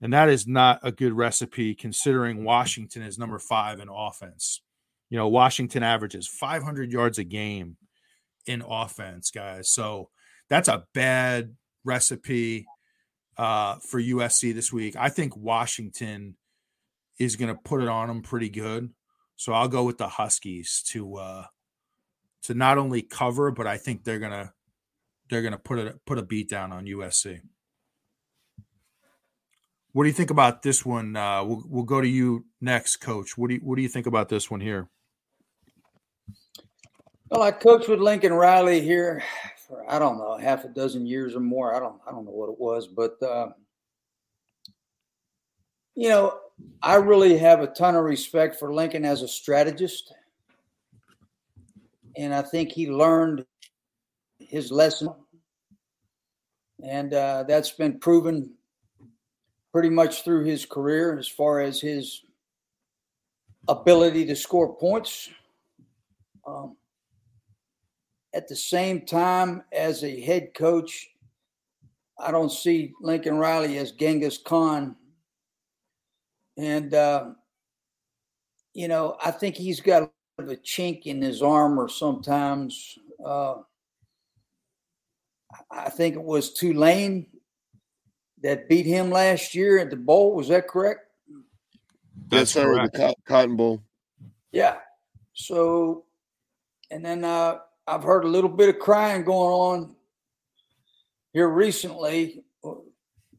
And that is not a good recipe considering Washington is number five in offense. You know, Washington averages 500 yards a game in offense, guys. So that's a bad recipe uh, for USC this week. I think Washington is going to put it on them pretty good. So I'll go with the Huskies to uh, to not only cover, but I think they're gonna they're gonna put it put a beat down on USC. What do you think about this one? Uh, we'll we'll go to you next, Coach. What do you what do you think about this one here? Well, I coached with Lincoln Riley here for I don't know half a dozen years or more. I don't I don't know what it was, but uh, you know I really have a ton of respect for Lincoln as a strategist, and I think he learned his lesson, and uh, that's been proven pretty much through his career as far as his ability to score points. Um, at the same time as a head coach, I don't see Lincoln Riley as Genghis Khan. And, uh, you know, I think he's got a chink in his armor sometimes. Uh, I think it was Tulane that beat him last year at the bowl. Was that correct? That's yes. Correct. The Cotton Bowl. Yeah. So, and then uh, I've heard a little bit of crying going on here recently.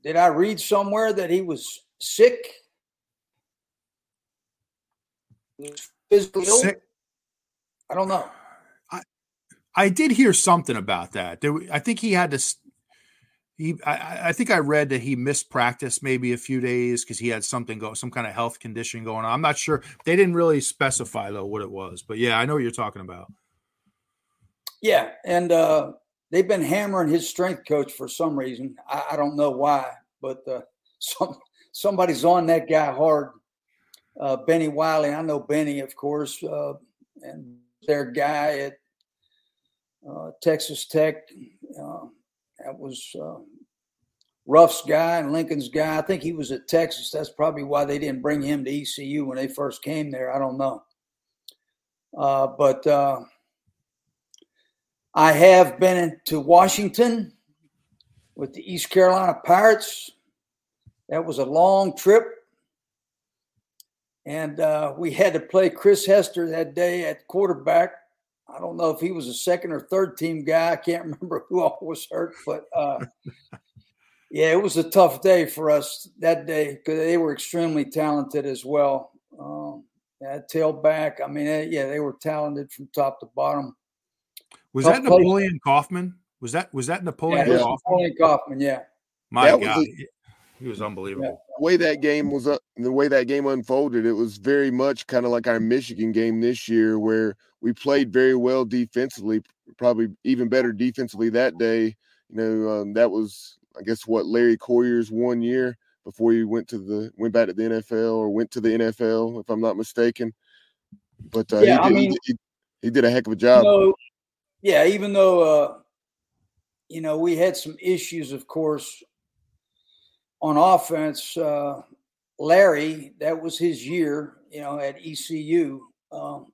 Did I read somewhere that he was sick? Physically sick? I don't know. I I did hear something about that. There, I think he had to. He, I, I think I read that he missed practice maybe a few days because he had something go, some kind of health condition going on. I'm not sure. They didn't really specify though what it was, but yeah, I know what you're talking about. Yeah, and uh, they've been hammering his strength coach for some reason. I, I don't know why, but uh, [laughs] some somebody's on that guy hard. Uh, Bennie Wylie, I know Benny, of course, uh, and their guy at uh, Texas Tech. Uh, that was Ruff's guy and Lincoln's guy. I think he was at Texas. That's probably why they didn't bring him to ECU when they first came there. I don't know. But I have been to Washington with the East Carolina Pirates. That was a long trip. And uh, we had to play Chris Hester that day at quarterback. I don't know if he was a second or third team guy. I can't [laughs] remember who all was hurt, but uh, [laughs] yeah, it was a tough day for us that day because they were extremely talented as well. Um, that tailback, I mean, yeah, they were talented from top to bottom. Was tough that Napoleon play. Kaufman? Was that was that Napoleon? Yeah, Kaufman? Napoleon Kaufman, yeah. My that God, he was unbelievable. The way that game was, uh, the way that game unfolded, it was very much kind of like our Michigan game this year, where we played very well defensively, probably even better defensively that day. You know, um, that was, I guess, what Larry Coyer's one year before he went to the went back to the NFL or went to the NFL, if I'm not mistaken. But uh, yeah, he, did, I mean, he, he, did a heck of a job. You know, yeah, even though uh, you know we had some issues, of course, on offense. Uh, Larry, that was his year, you know, at ECU. Um,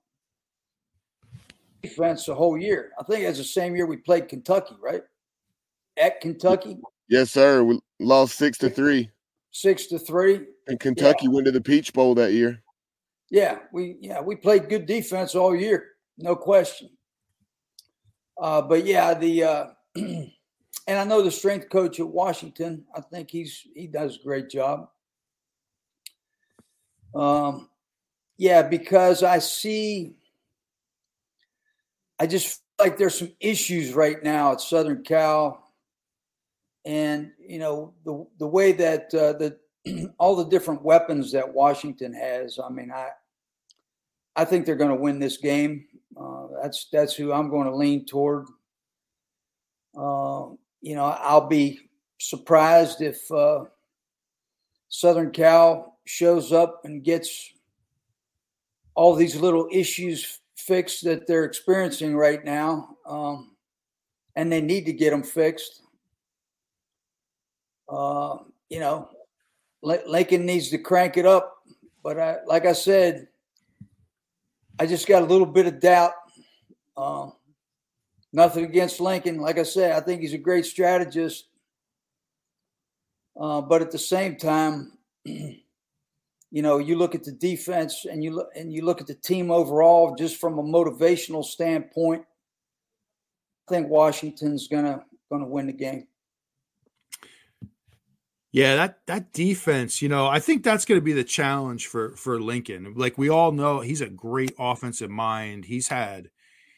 defense the whole year. I think that's the same year we played Kentucky, right? At Kentucky. Yes, sir. We lost six to three. Six to three. And Kentucky yeah. went to the Peach Bowl that year. Yeah, we yeah we played good defense all year, no question. Uh, but yeah, the uh, [clears throat] and I know the strength coach at Washington. I think he's he does a great job. Um, yeah, because I see, I just feel like there's some issues right now at Southern Cal, and you know the the way that uh, the [clears throat] all the different weapons that Washington has. I mean, I I think they're going to win this game. Uh, that's that's who I'm going to lean toward. Uh, you know, I'll be surprised if uh, Southern Cal shows up and gets all these little issues fixed that they're experiencing right now, um, and they need to get them fixed. Uh, you know, Lincoln needs to crank it up, but I, like I said, I just got a little bit of doubt. Uh, nothing against Lincoln. Like I said, I think he's a great strategist. Uh, but at the same time, [clears throat] you know, you look at the defense and you look and you look at the team overall, just from a motivational standpoint. I think Washington's gonna gonna win the game. Yeah, that that defense, you know, I think that's going to be the challenge for for Lincoln. Like we all know, he's a great offensive mind. He's had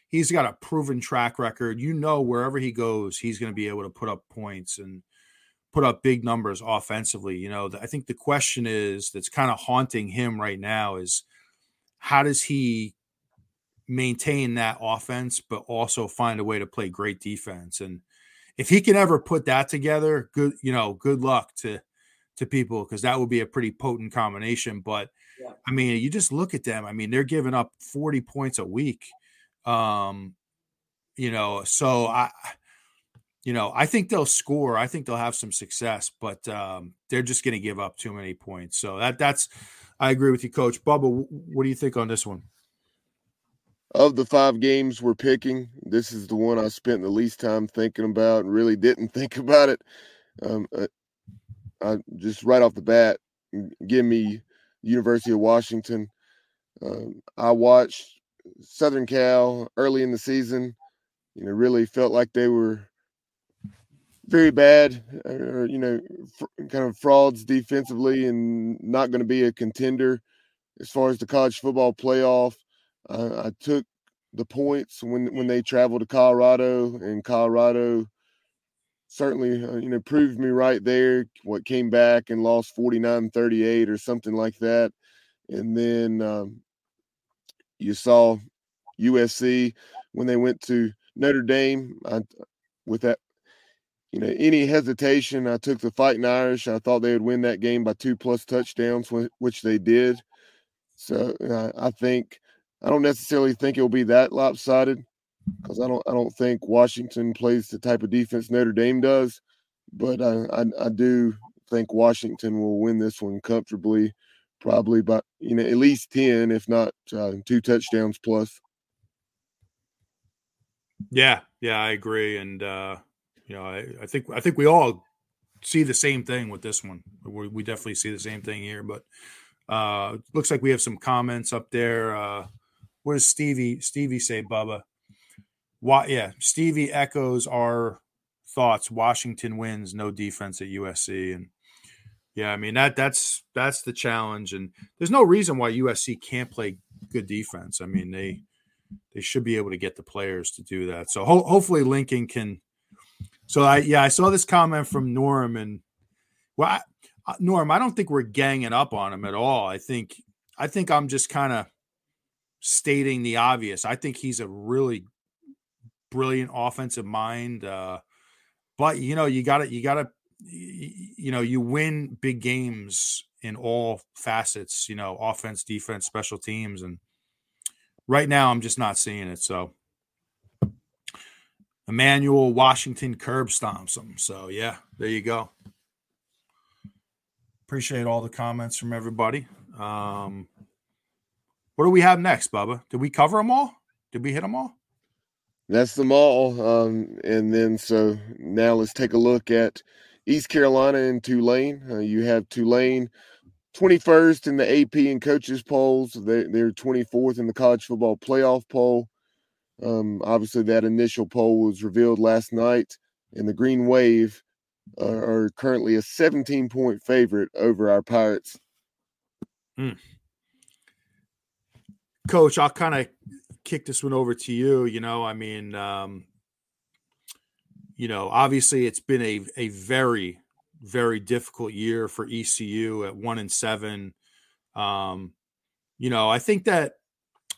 he's got a proven track record. You know, wherever he goes, he's going to be able to put up points and put up big numbers offensively. You know, I think the question is that's kind of haunting him right now is how does he maintain that offense, but also find a way to play great defense? And if he can ever put that together, good, you know, good luck to to people because that would be a pretty potent combination. But yeah. I mean, you just look at them. I mean, they're giving up 40 points a week um, you know, so I, you know, I think they'll score. I think they'll have some success, but um, they're just going to give up too many points. So that that's, I agree with you, Coach Bubba. What do you think on this one? Of the five games we're picking, this is the one I spent the least time thinking about and really didn't [laughs] think about it. Um, uh, I just right off the bat, give me University of Washington. Um, I watched Southern Cal early in the season, you know, really felt like they were very bad, or you know, kind of frauds defensively, and not going to be a contender as far as the college football playoff. Uh, I took the points when when they traveled to Colorado, and Colorado certainly uh, you know proved me right there. What came back and lost 49-38 or something like that, and then um, you saw USC when they went to Notre Dame. I, with that, you know, any hesitation, I took the Fighting Irish. I thought they would win that game by two plus touchdowns, which they did. So uh, I think I don't necessarily think it will be that lopsided because I don't I don't think Washington plays the type of defense Notre Dame does. but I, I, I do think Washington will win this one comfortably, probably by you know at least ten, if not uh, two touchdowns plus. Yeah, yeah, I agree, and uh, you know, I, I think I think we all see the same thing with this one. We, we definitely see the same thing here, but uh, looks like we have some comments up there. Uh, what does Stevie Stevie say, Bubba? Why? Yeah, Stevie echoes our thoughts. Washington wins, no defense at USC, and yeah, I mean that that's that's the challenge, and there's no reason why USC can't play good defense. I mean they they should be able to get the players to do that. So ho- hopefully Lincoln can. So I yeah I saw this comment from Norm and well I, Norm I don't think we're ganging up on him at all. I think I think I'm just kind of stating the obvious. I think he's a really brilliant offensive mind. Uh, but you know you got to you got to you know you win big games in all facets. You know offense, defense, special teams, and right now I'm just not seeing it. So Emmanuel Washington curb stomps him. So yeah, there you go. Appreciate all the comments from everybody. Um, what do we have next, Bubba? Did we cover them all? Did we hit them all? That's them all. Um, and then so now let's take a look at East Carolina and Tulane. Uh, you have Tulane 21st in the AP and coaches polls. They're, they're 24th in the college football playoff poll. Um, obviously, that initial poll was revealed last night, and the Green Wave uh, are currently a 17 point favorite over our Pirates. Hmm. Coach, I'll kind of kick this one over to you. You know, I mean, um, you know, obviously it's been a, a very very difficult year for ECU at one and seven. Um, you know, I think that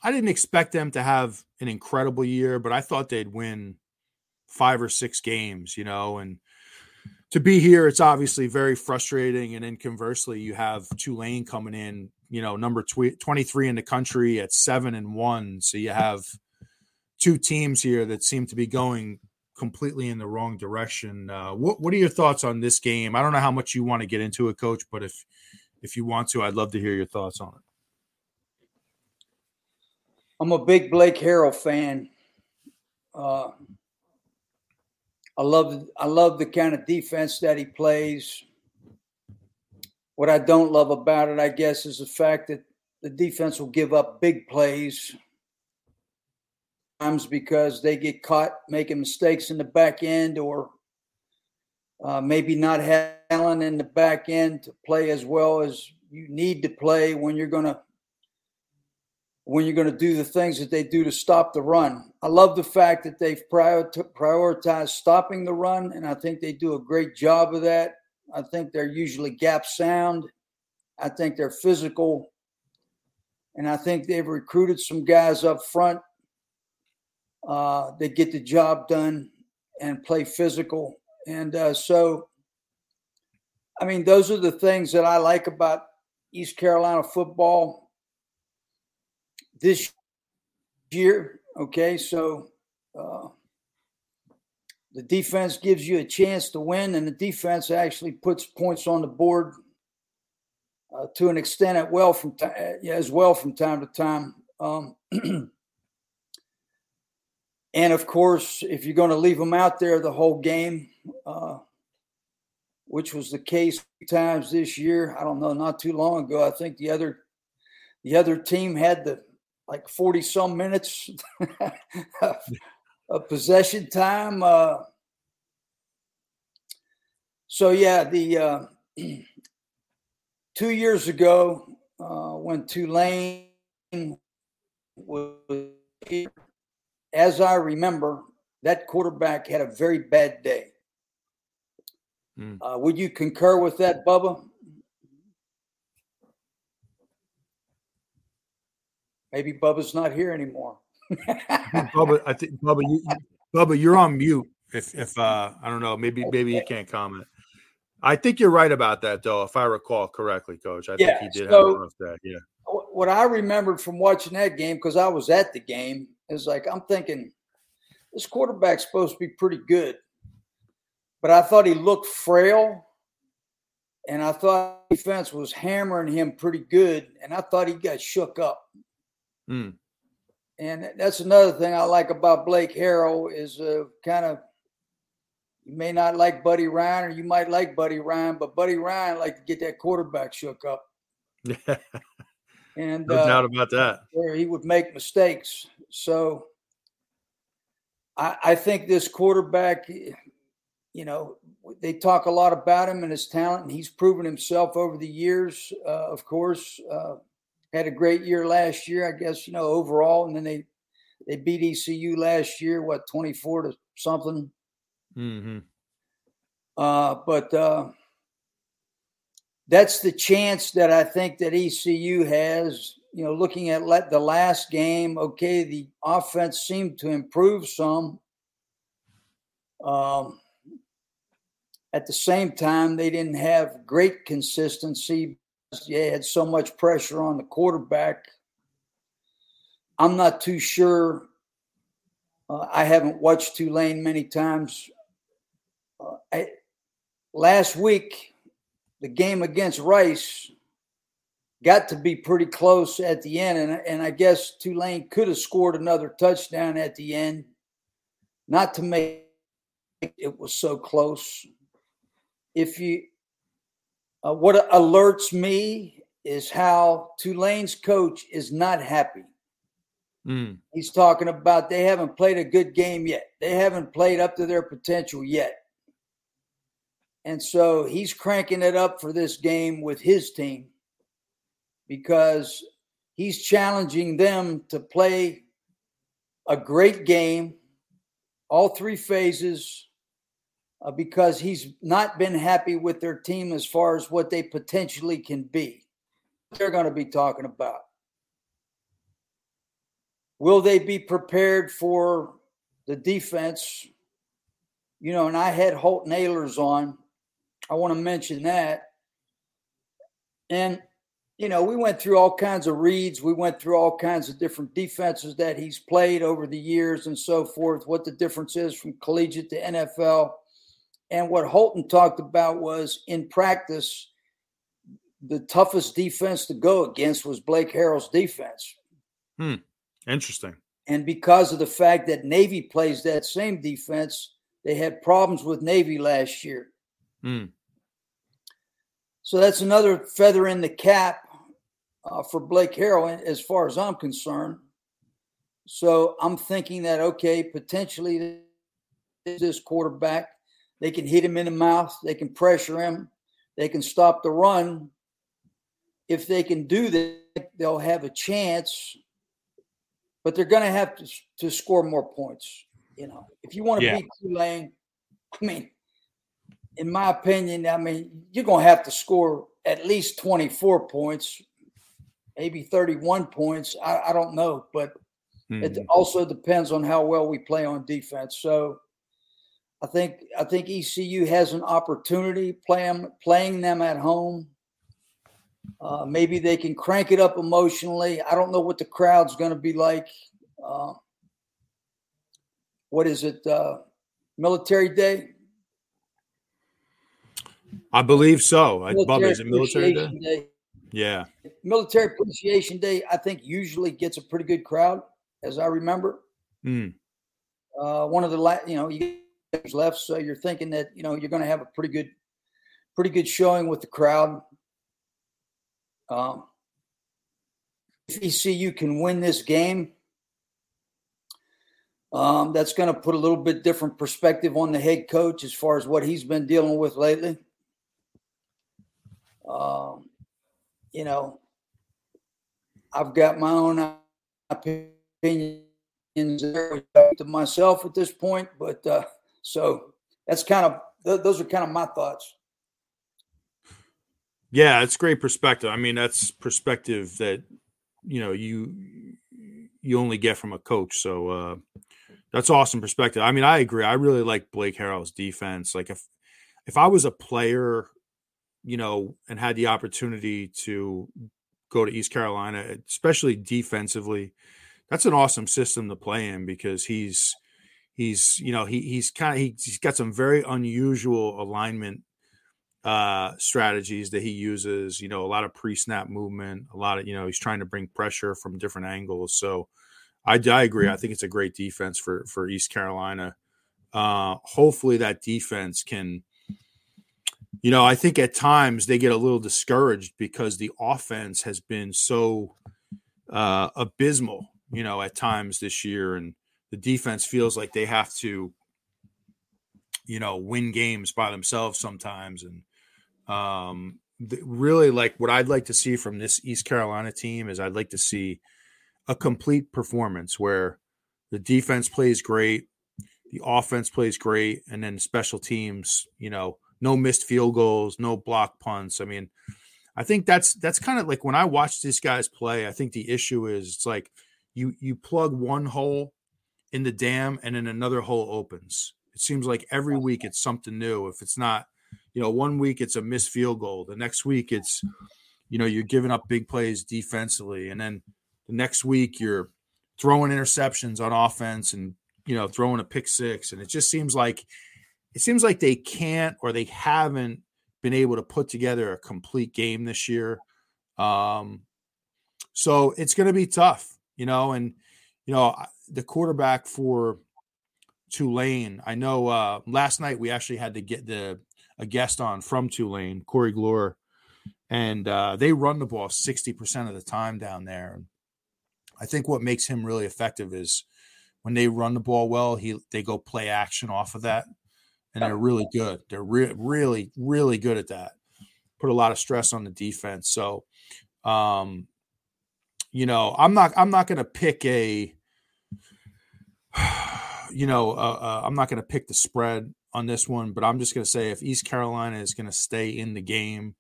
I didn't expect them to have an incredible year, but I thought they'd win five or six games, you know, and to be here, it's obviously very frustrating. And then conversely, you have Tulane coming in, you know, number tw- 23 in the country at seven and one. So you have two teams here that seem to be going completely in the wrong direction. Uh, what What are your thoughts on this game? I don't know how much you want to get into it, Coach, but if if you want to, I'd love to hear your thoughts on it. I'm a big Blake Harrell fan. Uh, I love I love the kind of defense that he plays. What I don't love about it, I guess, is the fact that the defense will give up big plays times because they get caught making mistakes in the back end or uh, maybe not having in the back end to play as well as you need to play when you're going to when you're going to do the things that they do to stop the run. I love the fact that they've prioritized stopping the run, and I think they do a great job of that. I think they're usually gap sound. I think they're physical. And I think they've recruited some guys up front uh, they get the job done and play physical. And uh, so, I mean, those are the things that I like about East Carolina football this year. Okay, so uh, the defense gives you a chance to win, and the defense actually puts points on the board uh, to an extent as well from t- as well from time to time. Um, [clears throat] And of course, if you're going to leave them out there the whole game, uh, which was the case times this year, I don't know, not too long ago. I think the other the other team had the like 40 some minutes [laughs] of, possession time. Uh, so yeah, the uh, [clears throat] two years ago uh, when Tulane was here, as I remember, that quarterback had a very bad day. Mm. Uh, would you concur with that, Bubba? Maybe Bubba's not here anymore. [laughs] Bubba, I think Bubba, you, Bubba, you're on mute. If if uh, I don't know, maybe maybe you can't comment. I think you're right about that, though. If I recall correctly, Coach, I yeah, think he did so have a rough day. Yeah. What I remembered from watching that game, because I was at the game, is like I'm thinking this quarterback's supposed to be pretty good. but I thought he looked frail. And I thought defense was hammering him pretty good. And I thought he got shook up. Mm. And that's another thing I like about Blake Harrell is uh, kind of you may not like Buddy Ryan or you might like Buddy Ryan, but Buddy Ryan like to get that quarterback shook up. and no uh, doubt about that. Where he would make mistakes. So I, I think this quarterback, you know, they talk a lot about him and his talent, and he's proven himself over the years. Uh, of course, uh, had a great year last year, I guess. You know, overall, and then they they beat ECU last year, what twenty four to something. Mm-hmm. Uh, but uh, that's the chance that I think that ECU has. You know, looking at let the last game, okay, the offense seemed to improve some. Um, at the same time, they didn't have great consistency. They had so much pressure on the quarterback. I'm not too sure. Uh, I haven't watched Tulane many times. Uh, I, last week, the game against Rice got to be pretty close at the end, and, and I guess Tulane could have scored another touchdown at the end, not to make it was so close if you uh, what alerts me is how Tulane's coach is not happy. Mm. He's talking about they haven't played a good game yet. They haven't played up to their potential yet. And so he's cranking it up for this game with his team because he's challenging them to play a great game, all three phases, uh, because he's not been happy with their team as far as what they potentially can be. They're going to be talking about. Will they be prepared for the defense? You know, and I had Holton Ahlers on. I want to mention that. And, you know, we went through all kinds of reads. We went through all kinds of different defenses that he's played over the years and so forth, what the difference is from collegiate to NFL and what Holton talked about was in practice, the toughest defense to go against was Blake Harrell's defense. Hmm. Interesting. And because of the fact that Navy plays that same defense, they had problems with Navy last year. Hmm. So that's another feather in the cap uh, for Blake Harrell, as far as I'm concerned. So I'm thinking that, okay, potentially this quarterback they can hit him in the mouth. They can pressure him. They can stop the run. If they can do that, they'll have a chance. But they're going to have to, to score more points. You know, if you want to Yeah. beat Tulane, I mean, in my opinion, I mean, you're going to have to score at least 24 points, maybe 31 points. I, I don't know, but it Mhm. also depends on how well we play on defense. So I think I think ECU has an opportunity playing playing them at home. Uh, maybe they can crank it up emotionally. I don't know what the crowd's going to be like. Uh, what is it? Uh, Military Day. I believe so. I, Bubba, is it military day? Day. Yeah. Military Appreciation Day. I think usually gets a pretty good crowd, as I remember. Mm. uh, one of the last, you know you guys left, so you're thinking that you know you're going to have a pretty good, pretty good showing with the crowd. Um, if ECU can win this game, um, that's going to put a little bit different perspective on the head coach as far as what he's been dealing with lately. Um, you know, I've got my own opinions there to myself at this point, but uh, so that's kind of th- those are kind of my thoughts. Yeah, it's great perspective. I mean, that's perspective that you know you you only get from a coach. So uh that's awesome perspective. I mean, I agree. I really like Blake Harrell's defense. Like if if I was a player, you know, and had the opportunity to go to East Carolina, especially defensively, that's an awesome system to play in because he's he's you know he he's kind of he, he's got some very unusual alignment uh strategies that he uses you know a lot of pre-snap movement a lot of you know he's trying to bring pressure from different angles. So i i agree i think it's a great defense for for east carolina. Uh hopefully that defense can you know i think at times they get a little discouraged because the offense has been so uh abysmal you know at times this year. And the defense feels like they have to you know win games by themselves sometimes and um, the, really, like what I'd like to see from this East Carolina team is I'd like to see a complete performance where the defense plays great, the offense plays great, and then special teams, you know, no missed field goals, no block punts. I mean, I think that's that's kind of like when I watch these guys play. I think the issue is it's like you you plug one hole in the dam and then another hole opens. It seems like every week it's something new. If it's not you know, one week it's a missed field goal. The next week it's, you know, you're giving up big plays defensively. And then the next week you're throwing interceptions on offense and, you know, throwing a pick six. And it just seems like, it seems like they can't or they haven't been able to put together a complete game this year. Um, so it's going to be tough, you know, and, you know, the quarterback for Tulane, I know uh, last night we actually had to get the a guest on from Tulane, Corey Glore, and uh, they run the ball 60% of the time down there. I think what makes him really effective is when they run the ball well, he they go play action off of that, and they're really good. They're re- really, really good at that. Put a lot of stress on the defense. So, um, you know, I'm not I'm not going to pick a, [sighs] you know, uh, uh, I'm not going to pick the spread on this one, but I'm just going to say if East Carolina is going to stay in the game,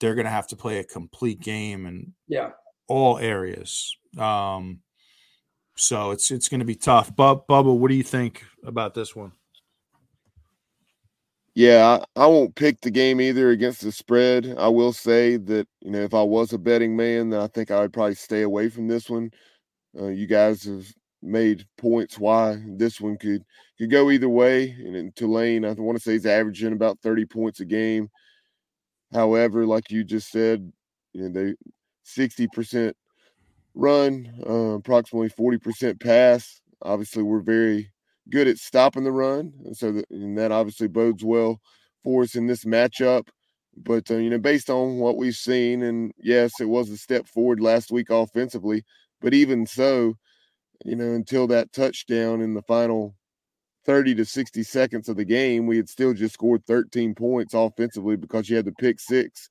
they're going to have to play a complete game in yeah all areas. Um, so it's it's going to be tough. Bub, Bubba, what do you think about this one? Yeah, I, I, won't pick the game either against the spread. I will say that you know if I was a betting man, then I think I would probably stay away from this one. Uh, you guys have made points why this one could could go either way. And in Tulane, I want to say he's averaging about 30 points a game. However, like you just said, you know, they 60% run, uh, approximately 40% pass. Obviously, we're very good at stopping the run. And so that, and that obviously bodes well for us in this matchup. But, uh, you know, based on what we've seen, and yes, it was a step forward last week offensively, but even so, you know, until that touchdown in the final 30 to 60 seconds of the game, we had still just scored 13 points offensively because you had the pick six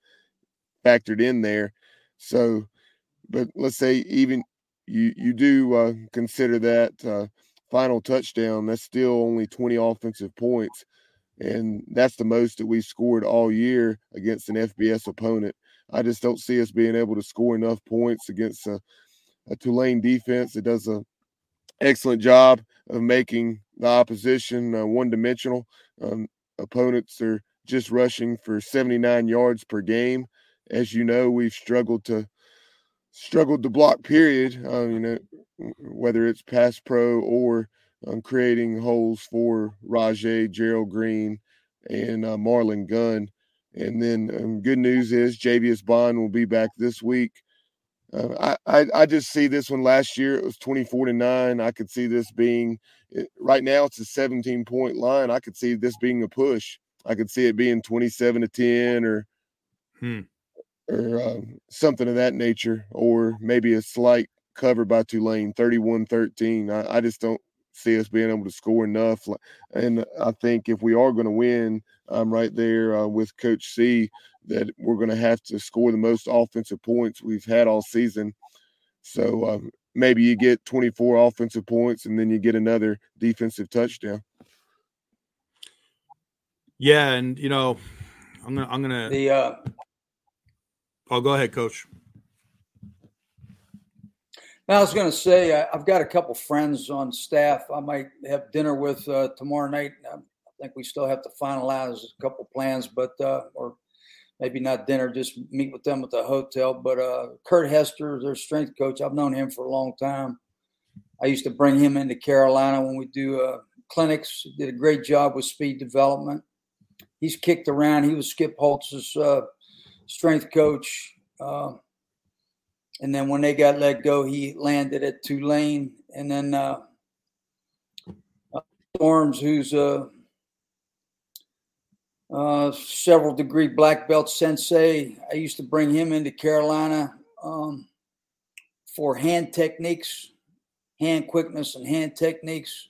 factored in there. So, but let's say even you you do uh, consider that uh, final touchdown, that's still only 20 offensive points, and that's the most that we've scored all year against an FBS opponent. I just don't see us being able to score enough points against a, a Tulane defense that does a excellent job of making the opposition uh, one dimensional. Um, opponents are just rushing for 79 yards per game. As you know, we've struggled to struggled to block period. Uh, you know, whether it's pass pro or um, creating holes for Rahjai, Gerald Green, and uh, Marlon Gunn. And then um, good news is Javius Bond will be back this week. Uh, I, I, I just see this one last year. It was 24 to 9. I could see this being right now it's a 17 point line. I could see this being a push. I could see it being 27 to 10 or hmm. or um, something of that nature, or maybe a slight cover by Tulane, 31 13. I, I just don't see us being able to score enough. And I think if we are going to win, I'm right there uh, with Coach C that we're going to have to score the most offensive points we've had all season. So um, maybe you get 24 offensive points and then you get another defensive touchdown. Yeah, and you know, I'm gonna I'm gonna the uh Oh, go ahead, coach. I was going to say I, have got a couple friends on staff. I might have dinner with uh, tomorrow night. I think we still have to finalize a couple plans, but uh, or maybe not dinner, just meet with them at the hotel. But uh, Kurt Hester, their strength coach, I've known him for a long time. I used to bring him into Carolina when we do uh, clinics. Did a great job with speed development. He's kicked around. He was Skip Holtz's uh, strength coach. Uh, and then when they got let go, he landed at Tulane. And then uh, Storms, who's a uh, several degree black belt sensei. I used to bring him into Carolina um, for hand techniques, hand quickness, and hand techniques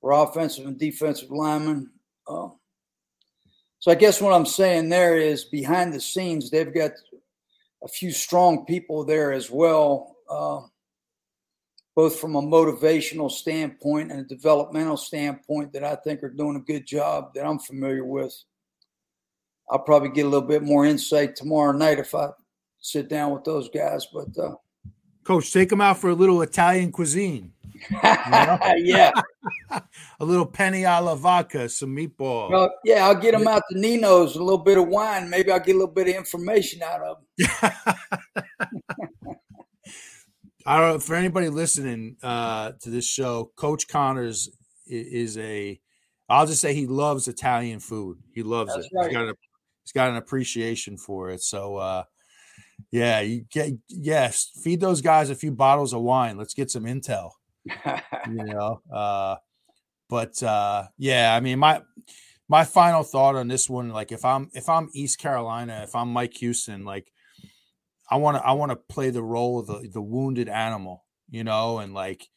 for offensive and defensive linemen. Uh, so I guess what I'm saying there is behind the scenes, they've got a few strong people there as well, uh, both from a motivational standpoint and a developmental standpoint that I think are doing a good job that I'm familiar with. I'll probably get a little bit more insight tomorrow night if I sit down with those guys. But uh, coach, take them out for a little Italian cuisine. [laughs] yeah, [laughs] a little penne alla vodka, some meatballs. Well, yeah, I'll get them out to Nino's, a little bit of wine. Maybe I'll get a little bit of information out of them. [laughs] I don't know for anybody listening uh, to this show. Coach Connors is a. I'll just say he loves Italian food. He loves That's it. Right. He's got a he's got an appreciation for it. So uh, yeah, you get yes, feed those guys a few bottles of wine. Let's get some intel. you [laughs] know, uh, but uh, yeah, I mean my my final thought on this one, like if I'm if I'm East Carolina, if I'm Mike Houston, like I want to I want to play the role of the the wounded animal, you know, and like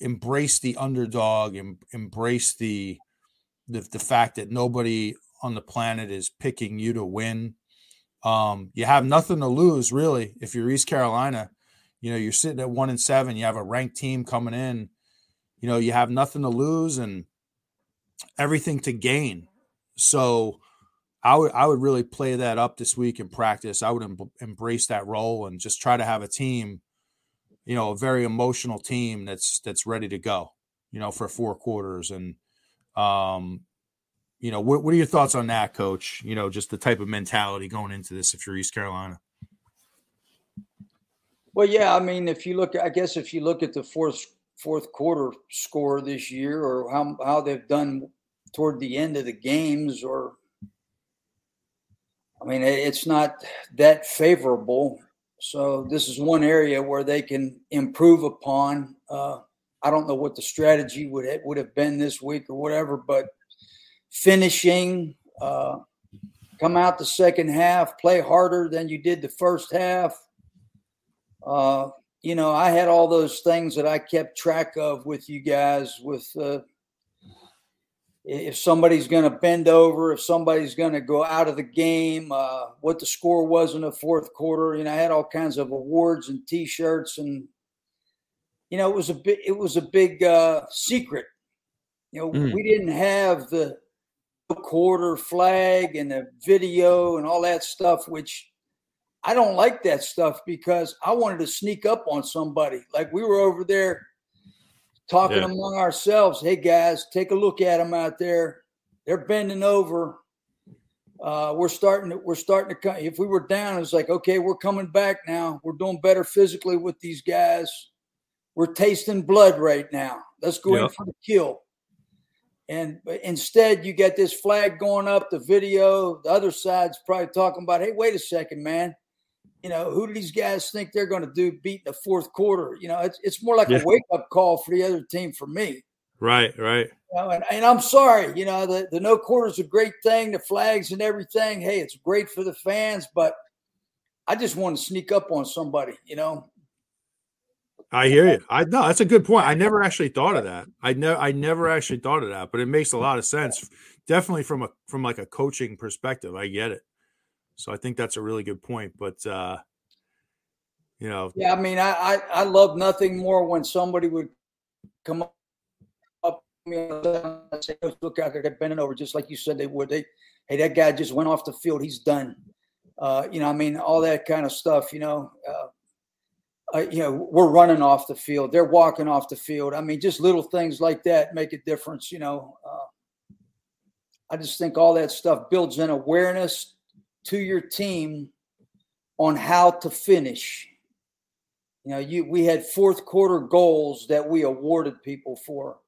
embrace the underdog and embrace the the the fact that nobody on the planet is picking you to win. Um, you have nothing to lose, really, if you're East Carolina. You know, you're sitting at one and seven. You have a ranked team coming in. You know, you have nothing to lose and everything to gain. So, I would I would really play that up this week in practice. I would em- embrace that role and just try to have a team, you know, a very emotional team that's that's ready to go, you know, for four quarters and um you know, what, what are your thoughts on that, coach? You know, just the type of mentality going into this if you're East Carolina. Well, yeah, I mean, if you look, I guess if you look at the fourth fourth quarter score this year, or how how they've done toward the end of the games, or I mean, it's not that favorable. So this is one area where they can improve upon. Uh, I don't know what the strategy would have, would have been this week or whatever, but finishing, uh, come out the second half, play harder than you did the first half. Uh, you know, I had all those things that I kept track of with you guys. With uh, if somebody's going to bend over, if somebody's going to go out of the game, uh, what the score was in the fourth quarter. You know, I had all kinds of awards and T-shirts, and you know, it was a big, it was a big uh, secret. You know, mm. we didn't have the quarter flag and the video and all that stuff, which I don't like that stuff because I wanted to sneak up on somebody. Like we were over there talking yeah. among ourselves. Hey guys, take a look at them out there. They're bending over. Uh, we're starting to, we're starting to come. If we were down, it's like, okay, we're coming back now. We're doing better physically with these guys. We're tasting blood right now. Let's go in for the kill. And instead, you get this flag going up, the video. The other side's probably talking about, hey, wait a second, man. You know, who do these guys think they're going to do beat the fourth quarter? You know, it's, it's more like yeah. a wake up call for the other team for me. Right, right. You know, and, and I'm sorry, you know, the, the no quarter is a great thing, the flags and everything. Hey, it's great for the fans, but I just want to sneak up on somebody, you know. I hear you. I know that's a good point. I never actually thought of that. I never I never actually thought of that, but it makes a lot of sense. Definitely from a from like a coaching perspective. I get it. So I think that's a really good point. But uh you know Yeah, I mean I I, I love nothing more when somebody would come up me and say, look out there, they're bending over just like you said they would. They hey, that guy just went off the field, he's done. Uh, you know, I mean, all that kind of stuff, you know. Uh, uh, you know, we're running off the field. They're walking off the field. I mean, just little things like that make a difference. You know, uh, I just think all that stuff builds an awareness to your team on how to finish. You know, you we had fourth quarter goals that we awarded people for,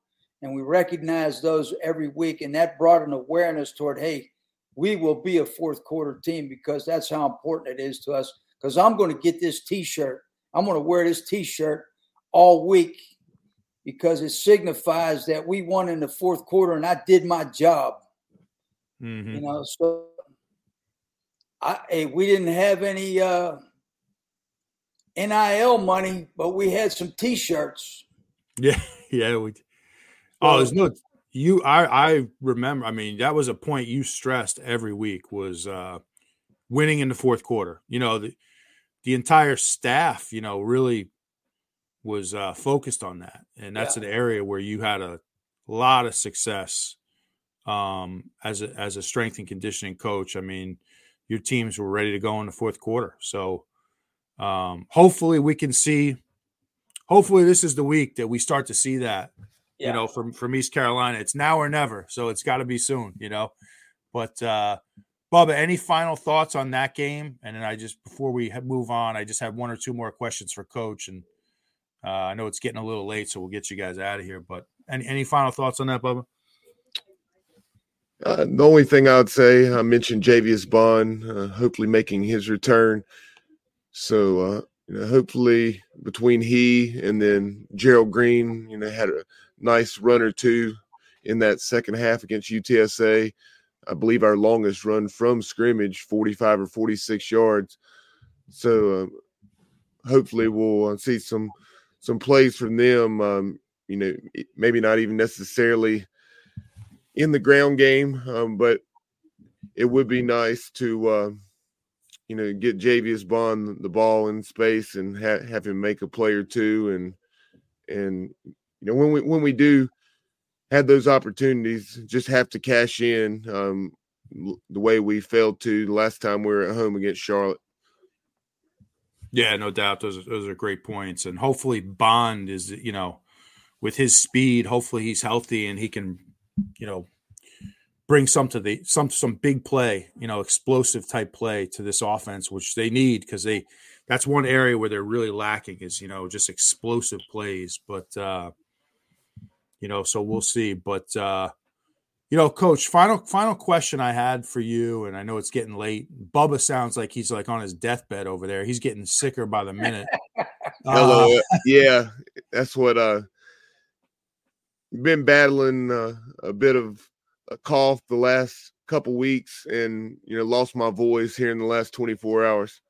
and we recognize those every week, and that brought an awareness toward, hey, we will be a fourth quarter team because that's how important it is to us. Because I'm going to get this T-shirt. I'm going to wear this T-shirt all week because it signifies that we won in the fourth quarter and I did my job. Mm-hmm. You know, so I hey, we didn't have any uh NIL money, but we had some T-shirts. Yeah, [laughs] yeah. We, oh, there's no you. I I remember. I mean, that was a point you stressed every week was uh winning in the fourth quarter. You know, the the entire staff, you know, really was uh, focused on that, and that's yeah. an area where you had a lot of success um, as a as a strength and conditioning coach. I mean, your teams were ready to go in the fourth quarter, so um, hopefully we can see. Hopefully, this is the week that we start to see that. Yeah. You know, from from East Carolina, it's now or never, so it's got to be soon. You know, but uh, Bubba, any final thoughts on that game? And then I just before we move on, I just have one or two more questions for Coach and uh, I know it's getting a little late, so we'll get you guys out of here. But any any final thoughts on that, Bubba? Uh, the only thing I would say, I mentioned Javius Bond, uh, hopefully making his return. So, uh, you know, hopefully between he and then Gerald Green, you know, had a nice run or two in that second half against UTSA. I believe our longest run from scrimmage, 45 or 46 yards. So, um, hopefully we'll uh, see some – some plays from them. Um, you know, maybe not even necessarily in the ground game, um, but it would be nice to, uh, you know, get Javius Bond the ball in space and ha- have him make a play or two, and and you know when we when we do have those opportunities, just have to cash in um, the way we failed to last time we were at home against Charlotte. Yeah, no doubt. Those are, those are great points, and hopefully Bond is you know with his speed. Hopefully he's healthy and he can you know bring some to the some some big play, you know, explosive type play to this offense, which they need because they that's one area where they're really lacking is you know just explosive plays. But uh, you know, so we'll see. But uh, you know, coach, final final question I had for you, and I know it's getting late. Bubba sounds like he's like on his deathbed over there. He's getting sicker by the minute. [laughs] Hello. Uh, yeah, that's what uh been battling uh, a bit of a cough the last couple weeks and you know lost my voice here in the last 24 hours.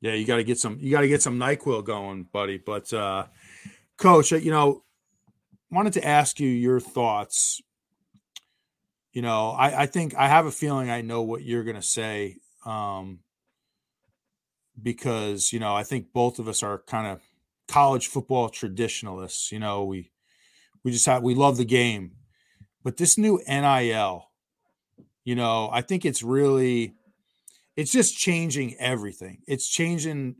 Yeah, you got to get some you got to get some NyQuil going, buddy. But uh coach, you know, wanted to ask you your thoughts you know, I, I think I have a feeling I know what you're going to say um, because, you know, I think both of us are kind of college football traditionalists. You know, we we just have we love the game, but this new NIL, you know, I think it's really it's just changing everything. It's changing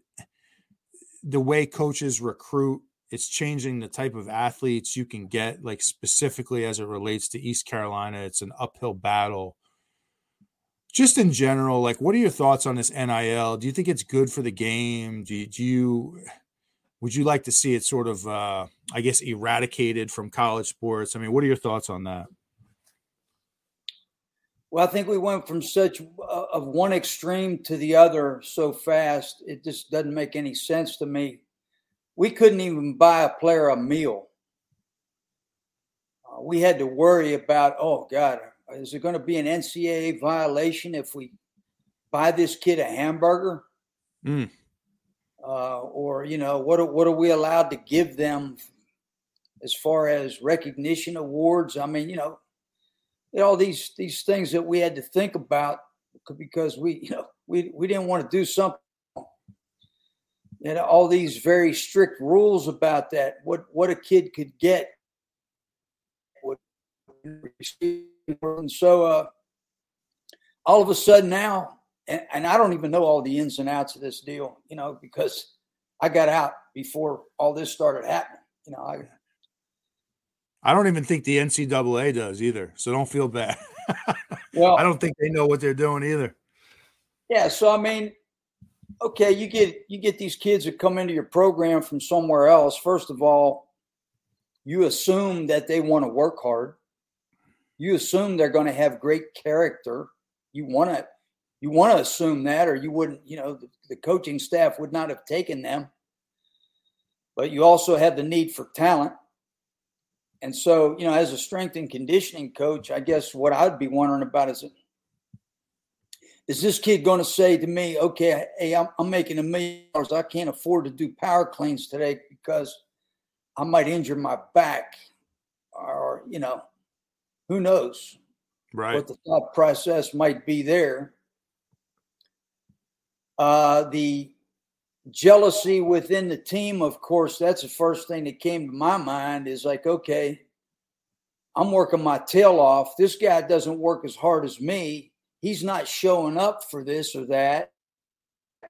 the way coaches recruit it's changing the type of athletes you can get, like specifically as it relates to East Carolina. It's an uphill battle. Just in general, like, what are your thoughts on this NIL? Do you think it's good for the game? Do you, do you would you like to see it sort of, uh, I guess, eradicated from college sports? I mean, what are your thoughts on that? Well, I think we went from such uh, of one extreme to the other so fast. It just doesn't make any sense to me we couldn't even buy a player a meal. Uh, we had to worry about, oh God, is there going to be an NCAA violation if we buy this kid a hamburger? Mm. Uh, or you know, what are, what are we allowed to give them as far as recognition awards? I mean, you know, all these these things that we had to think about because we [laughs] you know we we didn't want to do something and all these very strict rules about that. What what a kid could get. And so uh, all of a sudden now, and, and, I don't even know all the ins and outs of this deal, you know, because I got out before all this started happening. You know, I I don't even think the NCAA does either. So don't feel bad. [laughs] well, I don't think they know what they're doing either. Yeah. So I mean, okay, you get you get these kids that come into your program from somewhere else. First of all, you assume that they want to work hard. You assume they're going to have great character. You want to you want to assume that, or you wouldn't. You know, the, the coaching staff would not have taken them. But you also have the need for talent. And so, you know, as a strength and conditioning coach, I guess what I'd be wondering about is is this kid going to say to me, okay, hey, I'm, I'm making a million dollars. I can't afford to do power cleans today because I might injure my back or, you know, who knows right. what the thought process might be there. Uh, the jealousy within the team, of course, that's the first thing that came to my mind is like, okay, I'm working my tail off. This guy doesn't work as hard as me he's not showing up for this or that.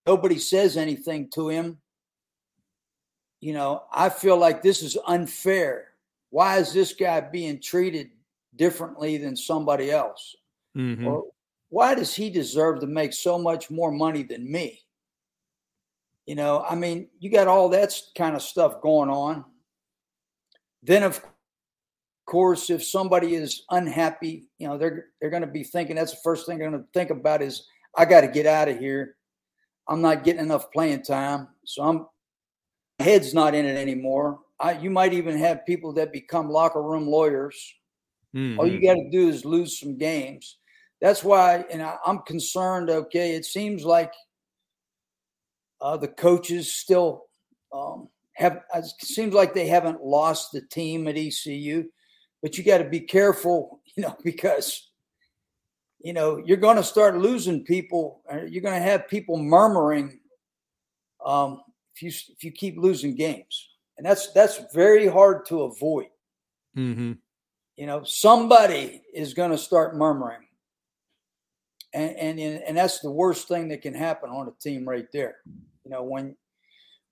Nobody says anything to him. You know, I feel like this is unfair. Why is this guy being treated differently than somebody else? Mm-hmm. Or why does he deserve to make so much more money than me? You know, I mean, you got all that kind of stuff going on. Then, of course, if somebody is unhappy, you know, they're they're going to be thinking that's the first thing they're going to think about is I got to get out of here. I'm not getting enough playing time, so I'm head's not in it anymore. I, you might even have people that become locker room lawyers. Mm-hmm. All you mm-hmm. got to do is lose some games. That's why, and I, am concerned. Okay, it seems like uh, the coaches still um, have. It seems like they haven't lost the team at ECU but you got to be careful, [laughs] you know, because you know you're going to start losing people. Uh, you're going to have people murmuring um, if you if you keep losing games, and that's that's very hard to avoid. Mm-hmm. You know, somebody is going to start murmuring, and, and and that's the worst thing that can happen on a team right there. You know, when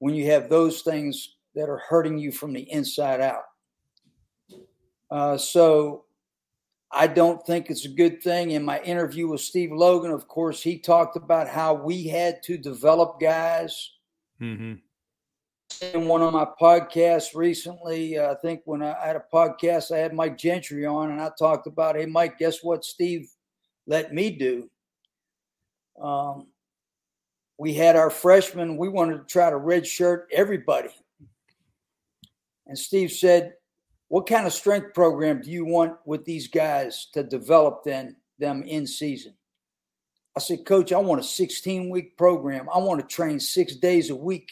when you have those things that are hurting you from the inside out. Uh, so I don't think it's a good thing. In my interview with Steve Logan, of course, he talked about how we had to develop guys. Mm-hmm. In one of my podcasts recently, uh, I think when I had a podcast, I had Mike Gentry on, and I talked about, hey, Mike, guess what Steve let me do? Um, we had our freshmen, we wanted to try to redshirt everybody. And Steve said, what kind of strength program do you want with these guys to develop then them in season? I said, Coach, I want a 16 week program. I want to train six days a week.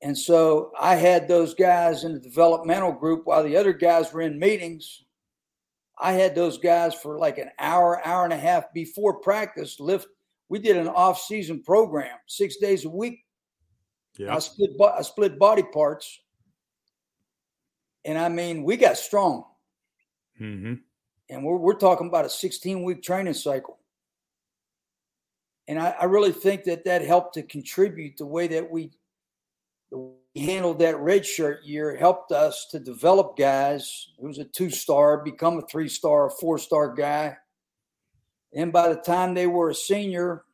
And so I had those guys in the developmental group while the other guys were in meetings. I had those guys for like an hour, hour and a half before practice lift. We did an off season program, six days a week. Yeah. I split, I split body parts and I mean, we got strong. Mm-hmm. And we're, we're talking about a 16 week training cycle. And I, I, really think that that helped to contribute the way that we, we handled that red shirt year, helped us to develop guys who's a two star, become a three star, a four star guy. And by the time they were a senior,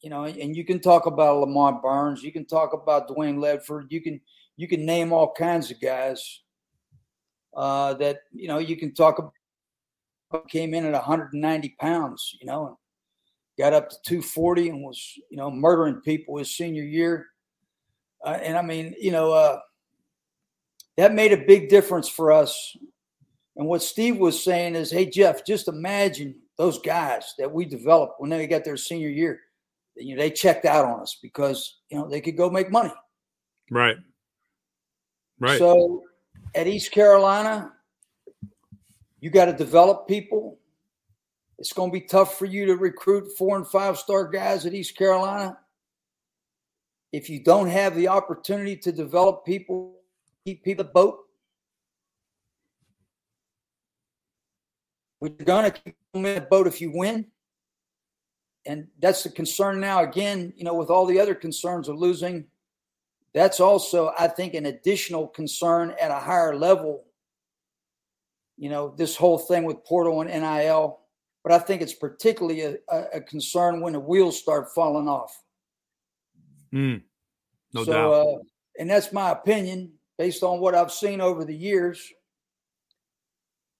you know, and you can talk about Lamont Burns, you can talk about Dwayne Ledford, you can you can name all kinds of guys uh, that you know you can talk about came in at 190 pounds, you know, got up to 240 and was you know murdering people his senior year, uh, and I mean you know uh, that made a big difference for us. And what Steve was saying is, hey Jeff, just imagine those guys that we developed when they got their senior year. You know, they checked out on us because you know they could go make money. Right. Right. So at East Carolina, you got to develop people. It's going to be tough for you to recruit four and five star guys at East Carolina. If you don't have the opportunity to develop people, keep people boat. We're going to keep them in the boat if you win. And that's the concern now. Again, you know, with all the other concerns of losing that's also, I think, an additional concern at a higher level. You know, this whole thing with portal and NIL, but I think it's particularly a, a concern when the wheels start falling off. Mm, no so, doubt. Uh, and that's my opinion. based on what I've seen over the years,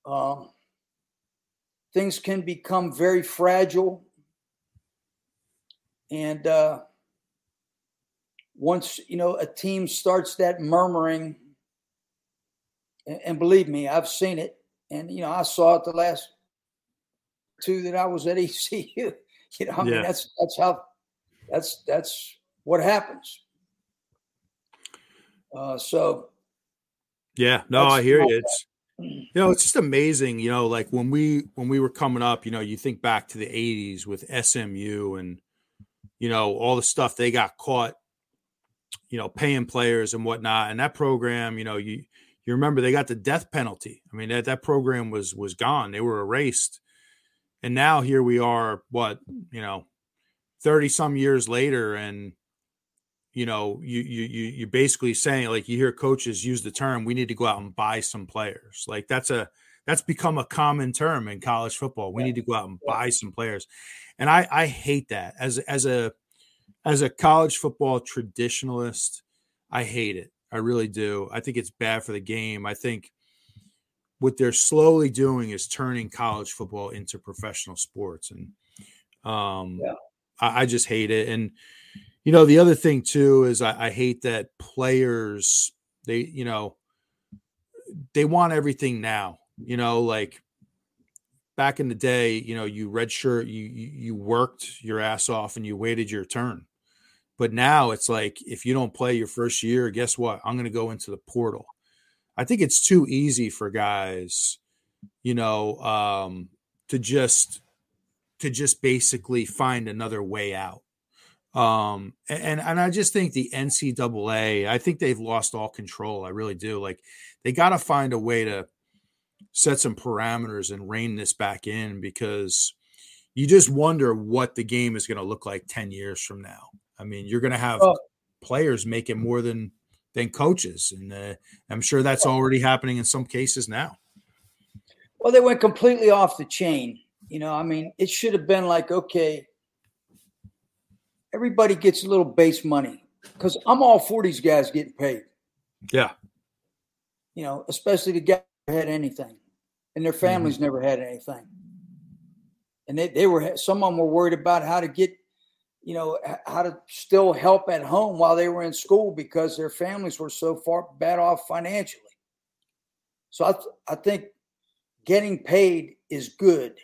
um, things can become very fragile. And uh, once, you know, a team starts that murmuring, and, and believe me, I've seen it. And, you know, I saw it the last two that I was at [laughs] ECU. You know, I mean, that's that's how that's that's what happens. Uh, so, yeah, no, I hear you. It's you know, it's just amazing. You know, like when we when we were coming up, you know, you think back to the '80s with SMU and you know all the stuff they got caught, you know, paying players and whatnot, and that program, you know, you you remember they got the death penalty. I mean, that that program was was gone. They were erased and now here we are what you know 30 some years later and you know you you you you're basically saying like you hear coaches use the term we need to go out and buy some players like that's a that's become a common term in college football we yeah. need to go out and buy some players and i i hate that as as a as a college football traditionalist i hate it. I really do. I think it's bad for the game. I think what they're slowly doing is turning college football into professional sports. And um yeah. I, I, just hate it. And you know the other thing too is I, I hate that players they you know they want everything now. You know like back in the day you know you red shirt you, you you worked your ass off and you waited your turn but now it's like if you don't play your first year guess what i'm going to go into the portal I think it's too easy for guys, you know, um, to just to just basically find another way out. Um, and and I just think the NCAA, I think they've lost all control. I really do. Like they got to find a way to set some parameters and rein this back in because you just wonder what the game is going to look like 10 years from now. I mean, you're going to have oh. players making more than than coaches, and uh, I'm sure that's already happening in some cases now. Well, they went completely off the chain. You know, I mean, it should have been like, okay, everybody gets a little base money because I'm all for these guys getting paid. Yeah. You know, especially the guys who had anything and their families mm-hmm. never had anything. And they, they were, some of them were worried about how to get you know, how to still help at home while they were in school because their families were so far bad off financially. So I, th- I think getting paid is good.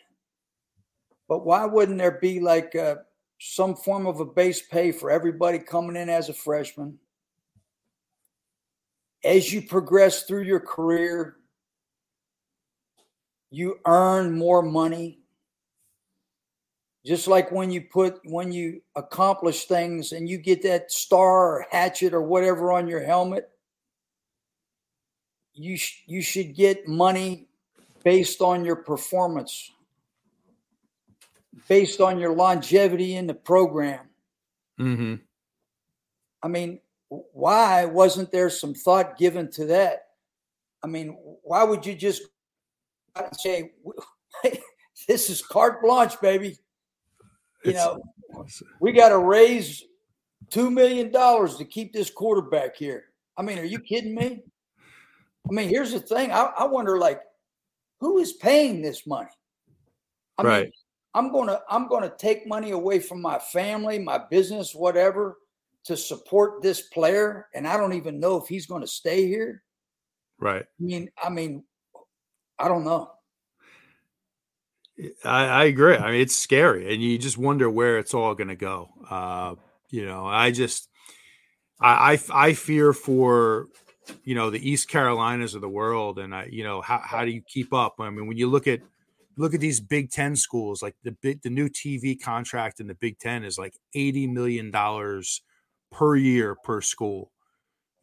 But why wouldn't there be like uh, some form of a base pay for everybody coming in as a freshman? As you progress through your career, you earn more money just like when you put when you accomplish things and you get that star or hatchet or whatever on your helmet you sh- you should get money based on your performance based on your longevity in the program. Mm-hmm. i mean why wasn't there some thought given to that? I mean why would you just say [laughs] this is carte blanche baby you know, we got to raise two million dollars to keep this quarterback here. I mean, are you kidding me? I mean, here's the thing. I, I wonder, like, who is paying this money? I right. Mean, I'm gonna I'm gonna take money away from my family, my business, whatever, to support this player, and I don't even know if he's going to stay here. Right. I mean, I mean, I don't know. I, I, agree. I mean, it's scary, and you just wonder where it's all going to go. Uh, you know, I just, I, I, I, fear for, you know, the East Carolinas of the world, and I, you know, how how do you keep up? I mean, when you look at look at these Big Ten schools, like the big the new TV contract in the Big Ten is like eighty million dollars per year per school,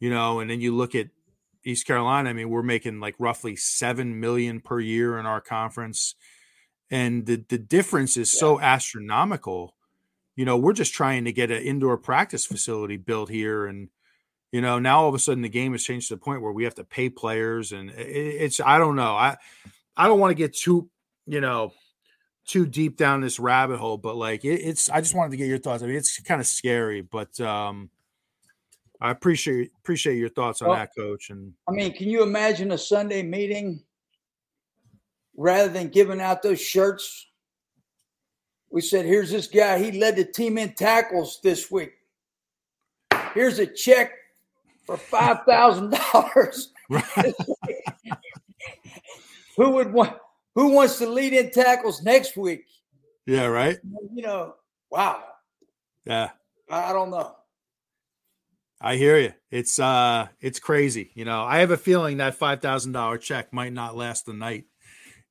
you know, and then you look at East Carolina. I mean, we're making like roughly seven million per year in our conference and the the difference is yeah. so astronomical. You know, we're just trying to get an indoor practice facility built here, and you know, now all of a sudden the game has changed to the point where we have to pay players, and it's I don't know, I I don't want to get too you know too deep down this rabbit hole, but like it, it's I just wanted to get your thoughts. I mean, it's kind of scary, but um, I appreciate appreciate your thoughts on Well, that, coach. And I mean, can you imagine a Sunday meeting rather than giving out those shirts? We said, here's this guy. He led the team in tackles this week. Here's a check for five thousand dollars. Who would want? Who wants to lead in tackles next week? yeah, right. You know, wow. Yeah, I don't know. I hear you. It's uh, it's crazy. You know, I have a feeling that five thousand dollar check might not last the night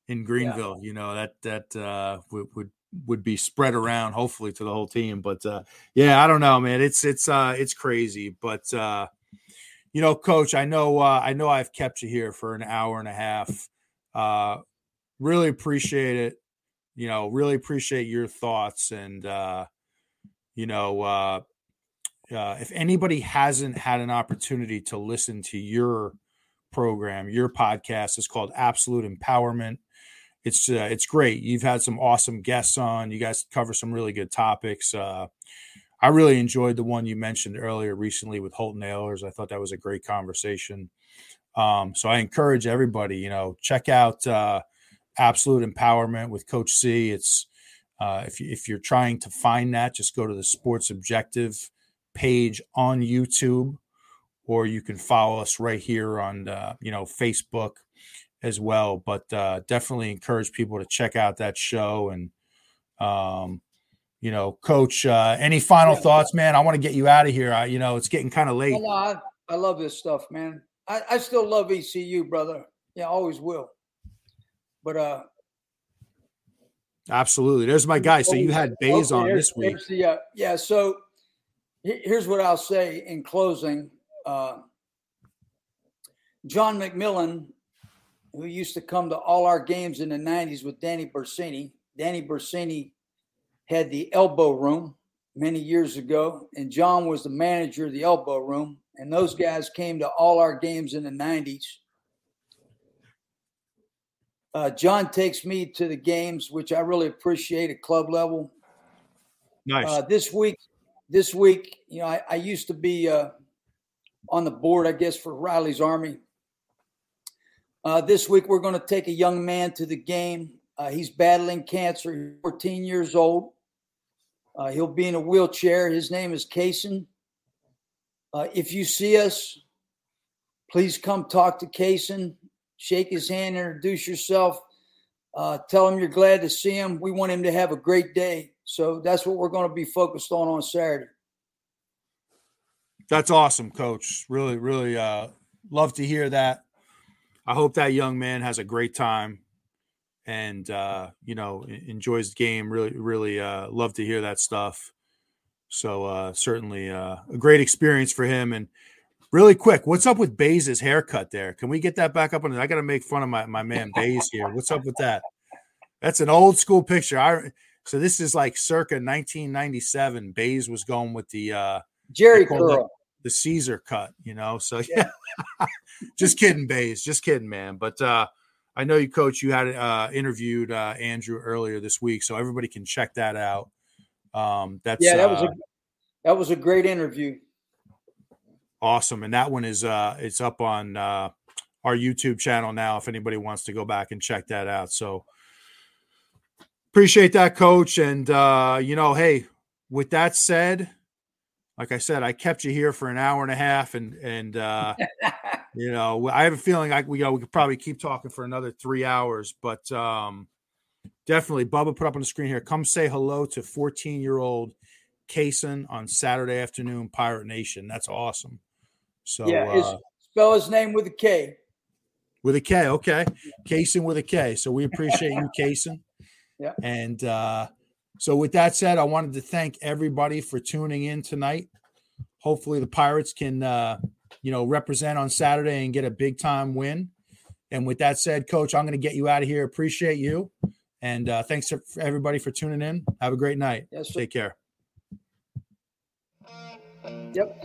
in Greenville. You know that that uh, would would would be spread around hopefully to the whole team. But uh, yeah, I don't know, man. It's it's uh, it's crazy. But uh, you know, coach, I know uh, I know I've kept you here for an hour and a half. Uh, really appreciate it. You know, really appreciate your thoughts and uh, you know. Uh, uh, if anybody hasn't had an opportunity to listen to your program, your podcast is called Absolute Empowerment. It's uh, it's great. You've had some awesome guests on. You guys cover some really good topics. Uh, I really enjoyed the one you mentioned earlier recently with Holton Ahlers. I thought that was a great conversation. Um, so I encourage everybody, you know, check out uh, Absolute Empowerment with Coach C. It's uh, if you, if you're trying to find that, just go to the Sports Objective page on YouTube, or you can follow us right here on uh, you know Facebook as well. But uh, definitely encourage people to check out that show. And um, you know, Coach, uh, any final Yeah. thoughts, man? I want to get you out of here. I, you know, it's getting kind of late. Well, no, I, I love this stuff, man. I, I still love ECU, brother. Yeah, always will. But uh Absolutely. There's my guy. So you had Bays okay, on this week. the, uh, yeah, so here's what I'll say in closing. Uh, John McMillan, who used to come to all our games in the 90s with Danny Bersini. Danny Bersini had the elbow room many years ago, and John was the manager of the elbow room. And those guys came to all our games in the 90s. Uh, John takes me to the games, which I really appreciate at club level. Nice. Uh, this week, this week, you know, I, I used to be uh, on the board, I guess, for Riley's Army. Uh, this week, we're going to take a young man to the game. Uh, he's battling cancer. 14 years old. Uh, he'll be in a wheelchair. His name is Kaysen. Uh, if you see us, please come talk to Kaysen. Shake his hand, introduce yourself. Uh, tell him you're glad to see him. We want him to have a great day. So that's what we're going to be focused on on Saturday. That's awesome, coach. Really, really uh love to hear that. I hope that young man has a great time and uh, you know, enjoys the game. Really, really uh love to hear that stuff. So uh certainly uh a great experience for him. And really quick, what's up with Bays' haircut there? Can we get that back up on I gotta make fun of my, my man Bays here. What's up with that? That's an old school picture. I so this is like circa 1997. Bays was going with the uh Jheri curl. The Caesar cut, you know. So [laughs] yeah, just kidding, Bays, just kidding, man. But uh, I know you, coach. You had uh, interviewed uh, Andrew earlier this week, so everybody can check that out. Um, that's Yeah, that was uh, a that was a great interview. awesome, and that one is uh, it's up on uh, our YouTube channel now. If anybody wants to go back and check that out, so appreciate that, coach. And uh, you know, hey, with that said, like I said, I kept you here for an hour and a half, and and uh, [laughs] you know, I have a feeling like we, you know, we could probably keep talking for another three hours, but um, definitely, Bubba put up on the screen here. Come say hello to 14 year old Kaysen on Saturday afternoon, Pirate Nation. That's awesome. So, yeah, his, uh, spell his name with a K. with a K, okay, Kaysen with a K. So we appreciate you, Kaysen. Yeah. And uh, so, with that said, I wanted to thank everybody for tuning in tonight. Hopefully, the Pirates can, uh, you know, represent on Saturday and get a big time win. And with that said, Coach, I'm going to get you out of here. Appreciate you, and uh, thanks for everybody for tuning in. Have a great night. Yes. Take care. Yep.